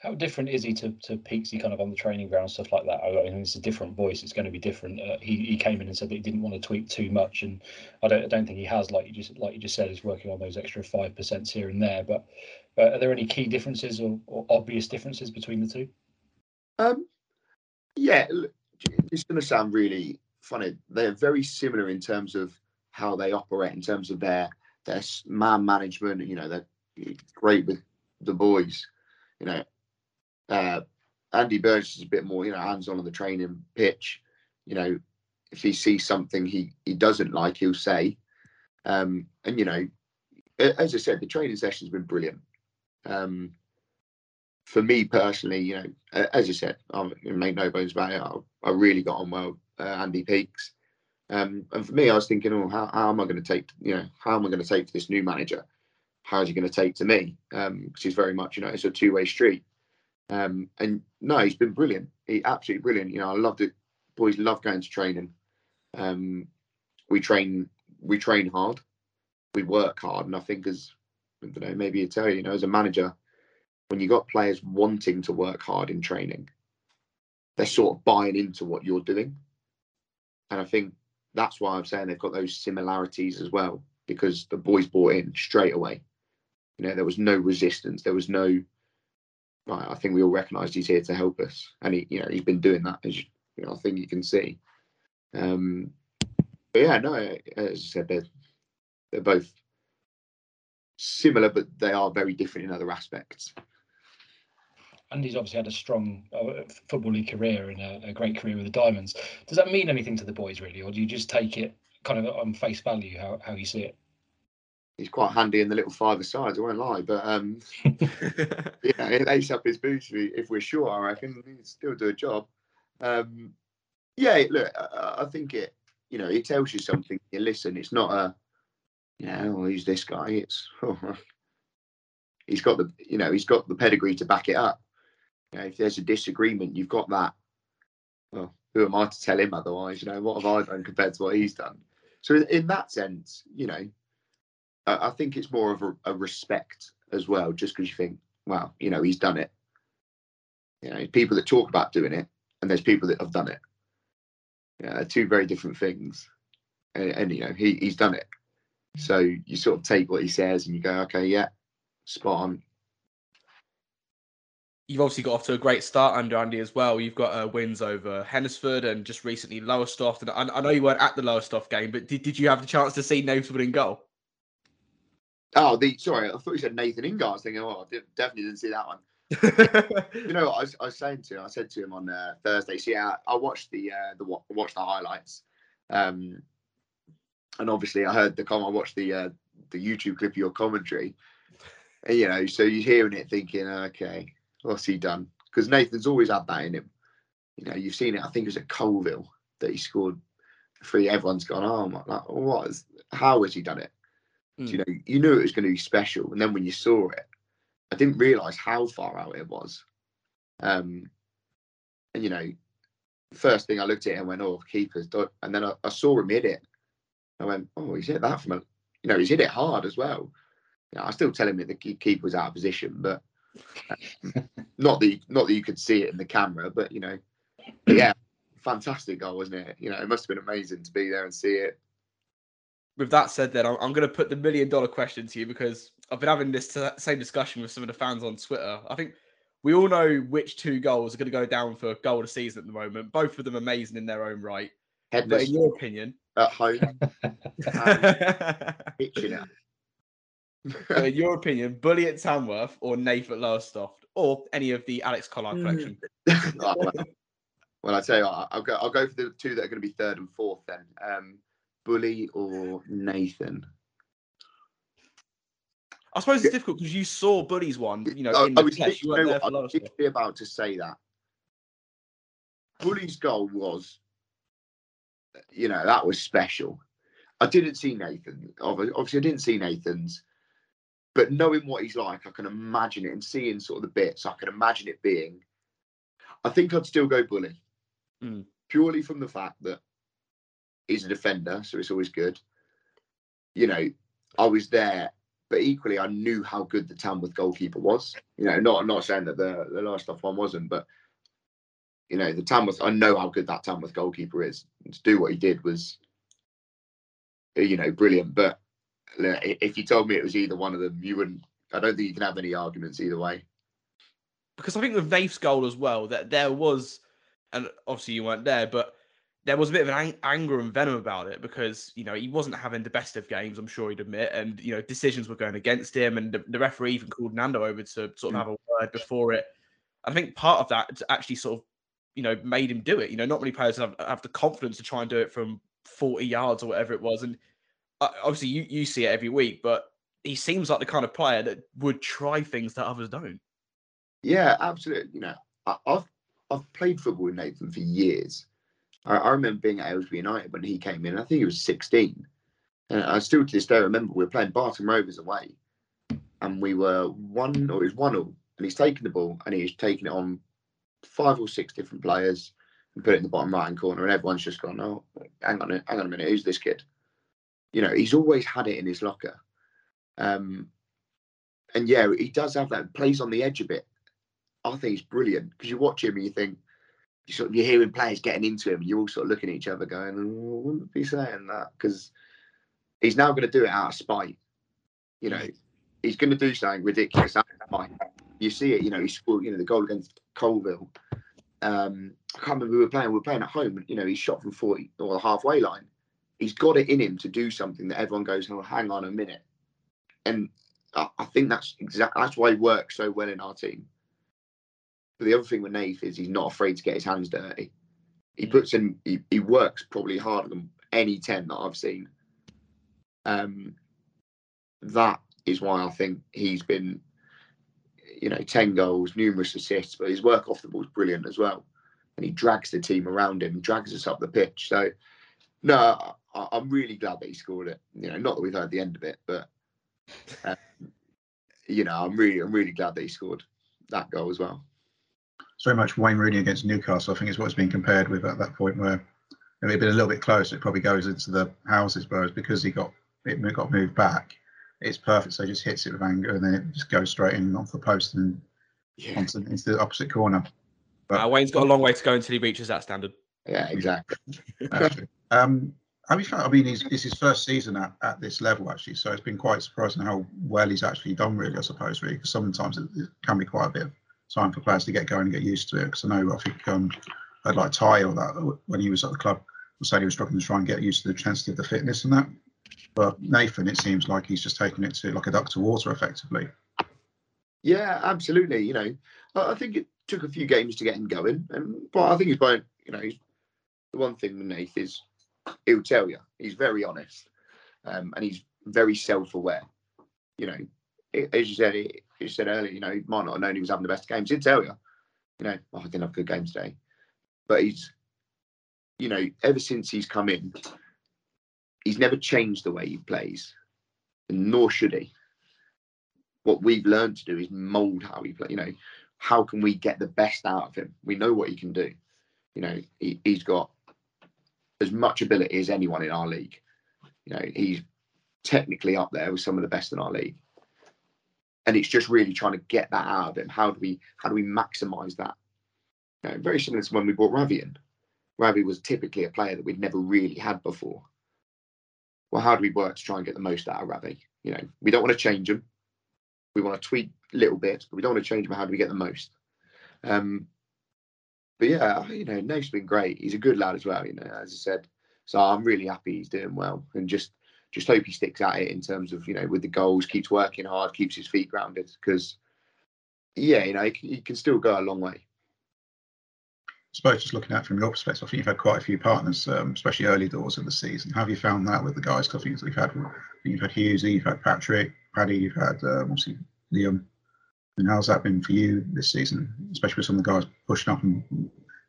How different is he to, to Peaksy kind of on the training ground, stuff like that? I mean, it's a different voice. It's going to be different. Uh, he, he came in and said that he didn't want to tweak too much, and I don't I don't think he has. Like you just like you just said, he's working on those extra five percent here and there. But uh, are there any key differences or, or, obvious differences between the two? Um, yeah, it's going to sound really funny. They're very similar in terms of how they operate, in terms of their their man management. You know, they're great with the boys. You know, uh, Andy Burgess is a bit more, you know, hands-on on the training pitch. You know, if he sees something he he doesn't like, he'll say. Um, and you know, as I said, the training session's been brilliant. Um, for me personally, you know, as I said, I make no bones about it. I, I really got on well, uh, Andy Peaks. Um, and for me, I was thinking, oh, how, how am I going to take, you know, how am I going to take to this new manager? How's he going to take to me? Because um, he's very much, you know, it's a two-way street. Um, and no, he's been brilliant. He absolutely brilliant. You know, I loved it Boys love going to training. Um, we train we train hard, we work hard, and I think as I don't know, maybe you tell you, you know, as a manager, when you got players wanting to work hard in training, they're sort of buying into what you're doing. And I think that's why I'm saying they've got those similarities as well, because the boys bought in straight away. You know, there was no resistance. There was no. Right, I think we all recognised he's here to help us, and he, you know, he's been doing that as you, you know, I think you can see. Um, but yeah, no, as I said, they're they're both similar, but they are very different in other aspects. Andy's obviously had a strong uh, football league career and a, a, great career with the Diamonds. Does that mean anything to the boys, really, or do you just take it kind of on face value, how, how you see it? He's quite handy in the little five sides, I won't lie, but um, yeah, it lace up his boots if we're sure. I reckon he still do a job. Um, yeah, look, I, I think it. You know, it tells you something. You listen. It's not a, you know, oh, who's this guy? It's oh, he's got the, you know, he's got the pedigree to back it up. You know, if there's a disagreement, you've got that. Well, who am I to tell him otherwise? You know, what have I done compared to what he's done? So in, that sense, you know, I, I think it's more of a, a respect as well, just because you think, well, you know, he's done it. You know, people that talk about doing it, and there's people that have done it. Yeah, two very different things. And, and you know, he, he's done it. So you sort of take what he says and you go, okay, yeah, spot on you've obviously got off to a great start under Andy as well. You've got uh, wins over Hednesford and just recently Lowestoft. And I, I, know you weren't at the Lowestoft game, but did, did you have the chance to see Nathan in goal? Oh, the sorry, I thought you said Nathan Ingar. I was thinking, oh, I definitely didn't see that one. you know, I was, I was saying to him, I said to him on uh, Thursday. See, I, I watched the uh, the watched the highlights, um, and obviously I heard the com. I watched the uh, the YouTube clip of your commentary. And, you know, so you're hearing it, thinking, okay, what's he done? Because Nathan's always had that in him. You know, you've seen it. I think it was at Coalville that he scored three. Everyone's gone, oh my, like, what is? How has he done it? Mm. You know, you knew it was going to be special, and then when you saw it, I didn't realise how far out it was. Um, and you know, first thing I looked at it and went, "Oh, keepers," and then I, I, saw him hit it. I went, "Oh, he's hit that from a, you know, he's hit it hard as well." You know, I still tell him that the keeper was out of position, but not that you, not that you could see it in the camera, but you know, but yeah, fantastic goal, wasn't it? You know, it must have been amazing to be there and see it. With that said, then I'm, I'm going to put the million dollar question to you because I've been having this same discussion with some of the fans on Twitter. I think we all know which two goals are going to go down for goal of the season at the moment. Both of them amazing in their own right. Headless but in your opinion, at home, it so in your opinion, Bully at Tamworth or Nath at Lowestoft or any of the Alex Collard hmm. collection? oh, well, well, I tell you, what, I'll go. I'll go for the two that are going to be third and fourth. Then, um, Bully or Nathan. I suppose it's difficult because you saw Bully's one. You know, in I, the flesh. You weren't there for Lowestoft. about to say that. Bully's goal was, you know, that was special. I didn't see Nathan. Obviously, I didn't see Nathan's. But knowing what he's like, I can imagine it and seeing sort of the bits, I can imagine it being. I think I'd still go bully, mm. purely from the fact that he's a defender, so it's always good. You know, I was there, but equally I knew how good the Tamworth goalkeeper was. You know, not not saying that the the last Lowestoft one wasn't, but you know, the Tamworth. I know how good that Tamworth goalkeeper is. And to do what he did was, you know, brilliant. But if you told me it was either one of them, you wouldn't. I don't think you can have any arguments either way. Because I think with Naif's goal as well, that there was, and obviously you weren't there, but there was a bit of an ang- anger and venom about it because you know he wasn't having the best of games. I'm sure he'd admit, and you know decisions were going against him, and the, the referee even called Nando over to sort of mm. have a word before it. I think part of that actually sort of you know made him do it. You know, not many players have, have the confidence to try and do it from 40 yards or whatever it was, and obviously you, you see it every week, but he seems like the kind of player that would try things that others don't. Yeah, absolutely. You know, I, have I've played football with Nathan for years. I, I, remember being at Aylesbury United when he came in. I think he was 16. And I still to this day remember we were playing Barton Rovers away, and we were one or it was one all, and he's taking the ball and he's taking it on five or six different players. and put it in the bottom right hand corner, and everyone's just gone, oh, hang on, hang on a minute, who's this kid? You know, he's always had it in his locker. Um, and yeah, he does have that. Plays on the edge a bit. I think he's brilliant because you watch him and you think you sort of you're hearing players getting into him. And you're all sort of looking at each other, going, oh, "Wouldn't be saying that," because he's now going to do it out of spite. You know, he's going to do something ridiculous out of spite. You see it. You know, he scored. You know, the goal against Coalville. Um, I can't remember we were playing. We were playing at home. You know, he shot from forty or the halfway line. He's got it in him to do something that everyone goes, "Oh, hang on a minute," and I, I think that's exactly that's why he works so well in our team. But the other thing with Nath is he's not afraid to get his hands dirty. He puts in he, he works probably harder than any 10 that I've seen. Um that is why I think he's been you know 10 goals, numerous assists, but his work off the ball is brilliant as well. And he drags the team around him, drags us up the pitch. So no, I, I'm really glad that he scored it. You know, not that we've heard the end of it, but um, you know, I'm really, I'm really glad that he scored that goal as well. It's very much Wayne Rooney against Newcastle. I think is what's been compared with at that point where if it had been a little bit closer, it probably goes into the houses. Whereas because he got it got moved back, it's perfect. So he just hits it with anger and then it just goes straight in off the post and Yeah, onto into the opposite corner. But- Uh, Wayne's got a long way to go until he reaches that standard. yeah, exactly. Um, have mean, I mean, he's, it's his first season at, at this level, actually. So it's been quite surprising how well he's actually done, really, I suppose, really, because sometimes it, it can be quite a bit of time for players to get going and get used to it. Because I know, I think, um, I'd like Ty or that when he was at the club, was saying he was struggling to try and get used to the intensity of the fitness and that. But Nathan, it seems like he's just taking it to like a duck to water, effectively. Yeah, absolutely. You know, I I think it took a few games to get him going, and but I think he's by you know, the one thing with Nath is he'll tell you he's very honest, um, and he's very self-aware. You know, it, as you said, it, you said earlier, you know, he might not have known he was having the best games. He'd tell you, you know, oh, I didn't have a good game today, but he's, you know, ever since he's come in, he's never changed the way he plays, nor should he what we've learned to do is mold how he play. You know, how can we get the best out of him? We know what he can do. You know, he, he's got as much ability as anyone in our league. You know, he's technically up there with some of the best in our league. And it's just really trying to get that out of him. How do we how do we maximise that? You know, very similar to when we brought Ravi in. Ravi was typically a player that we'd never really had before. Well, how do we work to try and get the most out of Ravi? You know, we don't want to change him we want to tweak a little bits, but we don't want to change them. How do we get the most? Um, but yeah, you know, Nate's been great. He's a good lad as well. You know, as I said, so I'm really happy he's doing well, and just just hope he sticks at it in terms of you know with the goals, keeps working hard, keeps his feet grounded. Because yeah, you know, he can, he can still go a long way. I suppose just looking at from your perspective, I think you've had quite a few partners, um, especially early doors of the season. Have you found that with the guys? 'Cause I think you've had you've had Hughesy, you've had Patrick, Paddy, you've had um, obviously Liam. And how's that been for you this season, especially with some of the guys pushing up and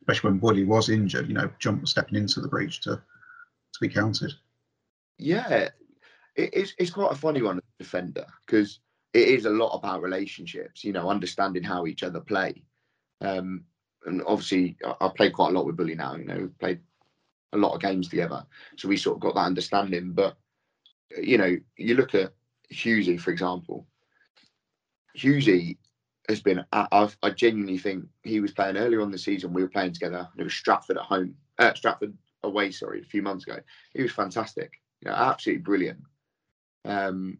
especially when Woody was injured, you know, jump stepping into the breach to to be counted. Yeah, it, it's it's quite a funny one, defender, because it is a lot about relationships. You know, understanding how each other play. Um, and obviously, I, I play quite a lot with Bully now. You know, we've played a lot of games together, so we sort of got that understanding. But you know, you look at Hughesy, for example. Hughesy has been. I, I, genuinely think he was playing earlier on the season. We were playing together. It was Stratford at home, uh, Stratford away. Sorry, a few months ago. He was fantastic. You know, absolutely brilliant. Um,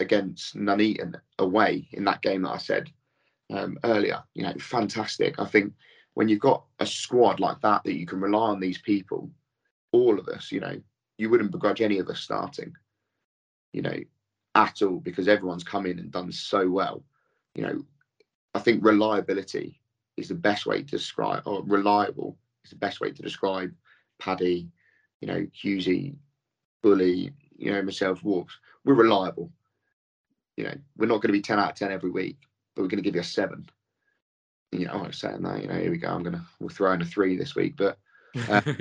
against Nuneaton away in that game that I said um, earlier. You know, fantastic. I think when you've got a squad like that that you can rely on these people, all of us, you know, you wouldn't begrudge any of us starting. You know, at all because everyone's come in and done so well. You know, I think reliability is the best way to describe, or reliable is the best way to describe Paddy, you know, Hughesy, Bully, you know, myself, Wolves. We're reliable. You know, we're not going to be 10 out of 10 every week, but we're going to give you a seven. You know, I'm saying that, you know, here we go. I'm going to, we'll throw in a three this week. But, um,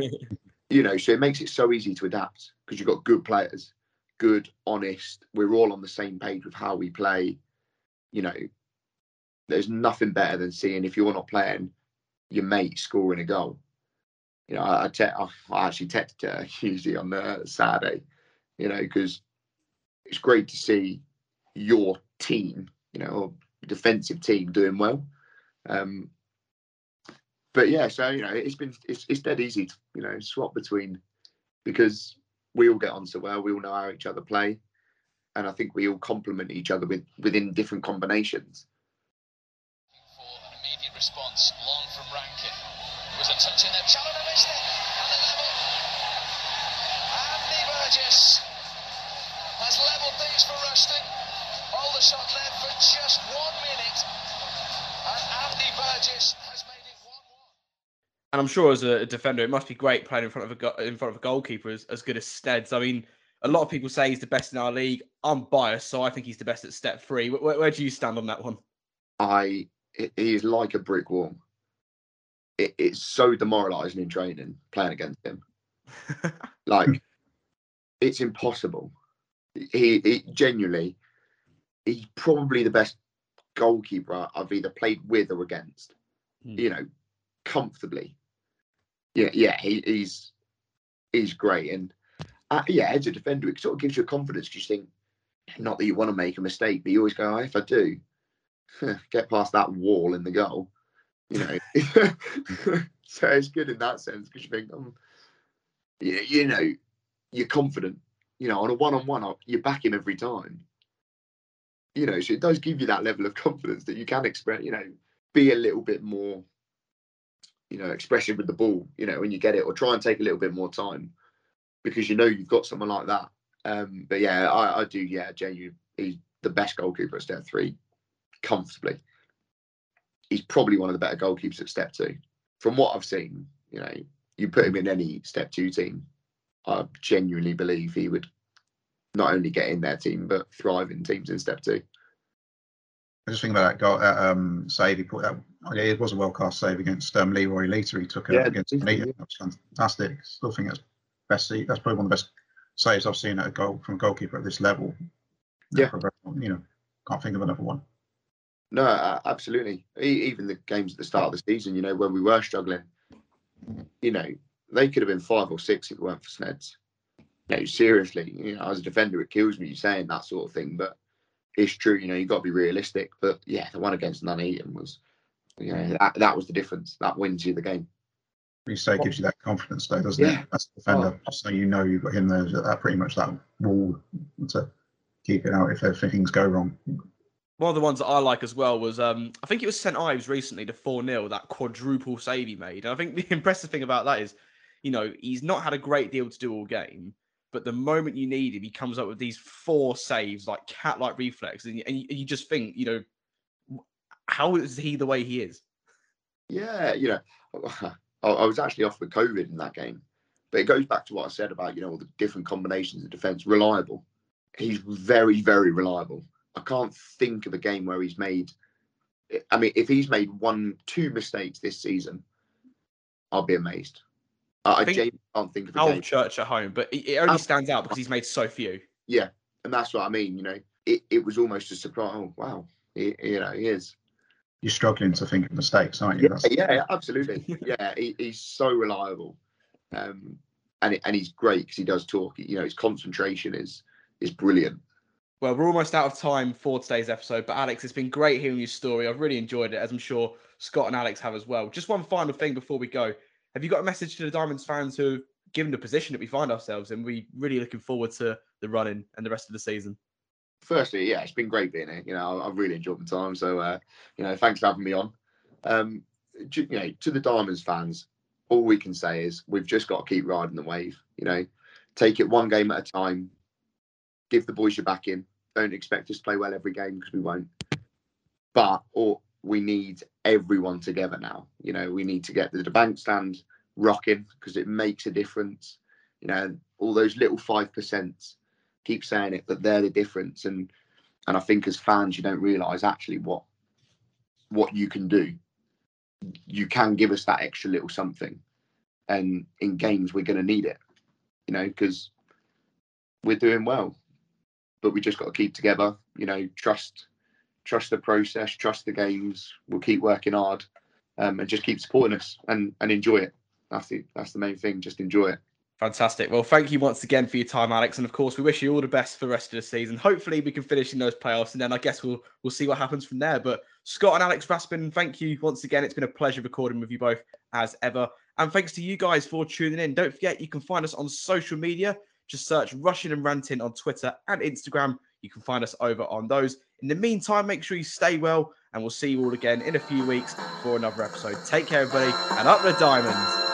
you know, so it makes it so easy to adapt because you've got good players good, honest. We're all on the same page with how we play. You know, there's nothing better than seeing if you're not playing your mate scoring a goal. you know, I, I, te- I actually texted her usually on the Saturday, you know, because it's great to see your team, you know, defensive team doing well. Um, but yeah, so you know, it's been it's, it's dead easy to you know swap between because we all get on so well, we all know how each other play, and I think we all complement each other with within different combinations. For an immediate response, long from Rankin. Was a touch in there, Challoner missed it, and the. Andy Burgess has levelled things for Rushden. Aldershot led for just one minute, and Andy Burgess has made it 1 1. And I'm sure as a defender, it must be great playing in front of a go- in front of a goalkeeper as, as good as Steads. I mean, a lot of people say he's the best in our league. I'm biased, so I think he's the best at step three. Where, where do you stand on that one? I he is like a brick wall. It, it's so demoralising in training playing against him. Like it's impossible. He, he genuinely, he's probably the best goalkeeper I've either played with or against. Hmm. You know, comfortably. Yeah, yeah, he, he's he's great, and uh, yeah, as a defender, it sort of gives you confidence. 'cause You think, not that you want to make a mistake, but you always go, oh, if I do, get past that wall in the goal, you know. so it's good in that sense because you think, um, you, you know, you're confident. You know, on a one-on-one, you back him every time. You know, so it does give you that level of confidence that you can express. You know, be a little bit more, you know, expressive with the ball. You know, when you get it, or try and take a little bit more time because you know you've got someone like that. Um, but yeah, I, I do. Yeah, Jay, he's the best goalkeeper at step three, comfortably. He's probably one of the better goalkeepers at step two. From what I've seen, you know, you put him in any step two team, I genuinely believe he would not only get in their team but thrive in teams in step two. I just think about that goal, um, save he put that. Oh yeah, it was a well cast save against um, Leroy Lita. He took it Yeah, up against definitely, Benita. That was fantastic. Still think that's best. That's probably one of the best saves I've seen at a goal from a goalkeeper at this level. Yeah. For a very- You know, can't think of another one. No, uh, absolutely. E- Even the games at the start of the season, you know, when we were struggling, you know, they could have been five or six if it weren't for Sneds. You know, seriously, you know, as a defender, it kills me saying that sort of thing, but it's true. You know, you've got to be realistic. But yeah, the one against Nuneaton was, you know, that, that was the difference. That wins you the game. You say gives you that confidence, though, doesn't Yeah. it? As a defender, Oh. just so you know you've got him there, that pretty much that wall to keep it out if, if things go wrong. One of the ones that I like as well was um, I think it was St Ives recently, the 4 0, that quadruple save he made. And I think the impressive thing about that is, you know, he's not had a great deal to do all game, but the moment you need him, he comes up with these four saves, like cat like reflex. And you, and you just think, you know, w- how is he the way he is? Yeah, you know, I, I was actually off with COVID in that game, but it goes back to what I said about you know all the different combinations of defence. Reliable, he's very very reliable. I can't think of a game where he's made. I mean, if he's made one two mistakes this season, I'll be amazed. I, I think- genuinely can't think of a Al game, Church at home, but it, it only stands out because he's made so few. Yeah, and that's what I mean. You know, it, it was almost a surprise. Oh wow, he, you know, he is. You're struggling to think of mistakes, aren't you? Yeah, yeah, absolutely. yeah, he, he's so reliable, um, and it- and he's great because he does talk. You know, his concentration is is brilliant. Well, we're almost out of time for today's episode, but Alex, it's been great hearing your story. I've really enjoyed it, as I'm sure Scott and Alex have as well. Just one final thing before we go. Have you got a message to the Diamonds fans who, given the position that we find ourselves in, we really looking forward to the running and the rest of the season? Firstly, yeah, it's been great being here. You know, I've really enjoyed my time. So, uh, you know, thanks for having me on. Um, you know, to the Diamonds fans, all we can say is we've just got to keep riding the wave. You know, take it one game at a time. Give the boys your backing. Don't expect us to play well every game because we won't. But or we need everyone together now. You know, we need to get the bank stand rocking because it makes a difference. You know, all those little five percent keep saying it, but they're the difference. And and I think as fans, you don't realise actually what what you can do. You can give us that extra little something, and in games we're going to need it. You know, because we're doing well, but we just got to keep together. You know, trust trust the process, trust the games. We'll keep working hard, um, and just keep supporting us and and enjoy it. that's the that's the main thing. Just enjoy it. Fantastic. Well, thank you once again for your time, Alex. And of course, we wish you all the best for the rest of the season. Hopefully, we can finish in those playoffs, and then I guess we'll we'll see what happens from there. But Scott and Alex Raspin, thank you once again. It's been a pleasure recording with you both as ever. And thanks to you guys for tuning in. Don't forget, you can find us on social media. Just search Rushing and Ranting on Twitter and Instagram. You can find us over on those. In the meantime, make sure you stay well, and we'll see you all again in a few weeks for another episode. Take care, everybody, and up the diamonds.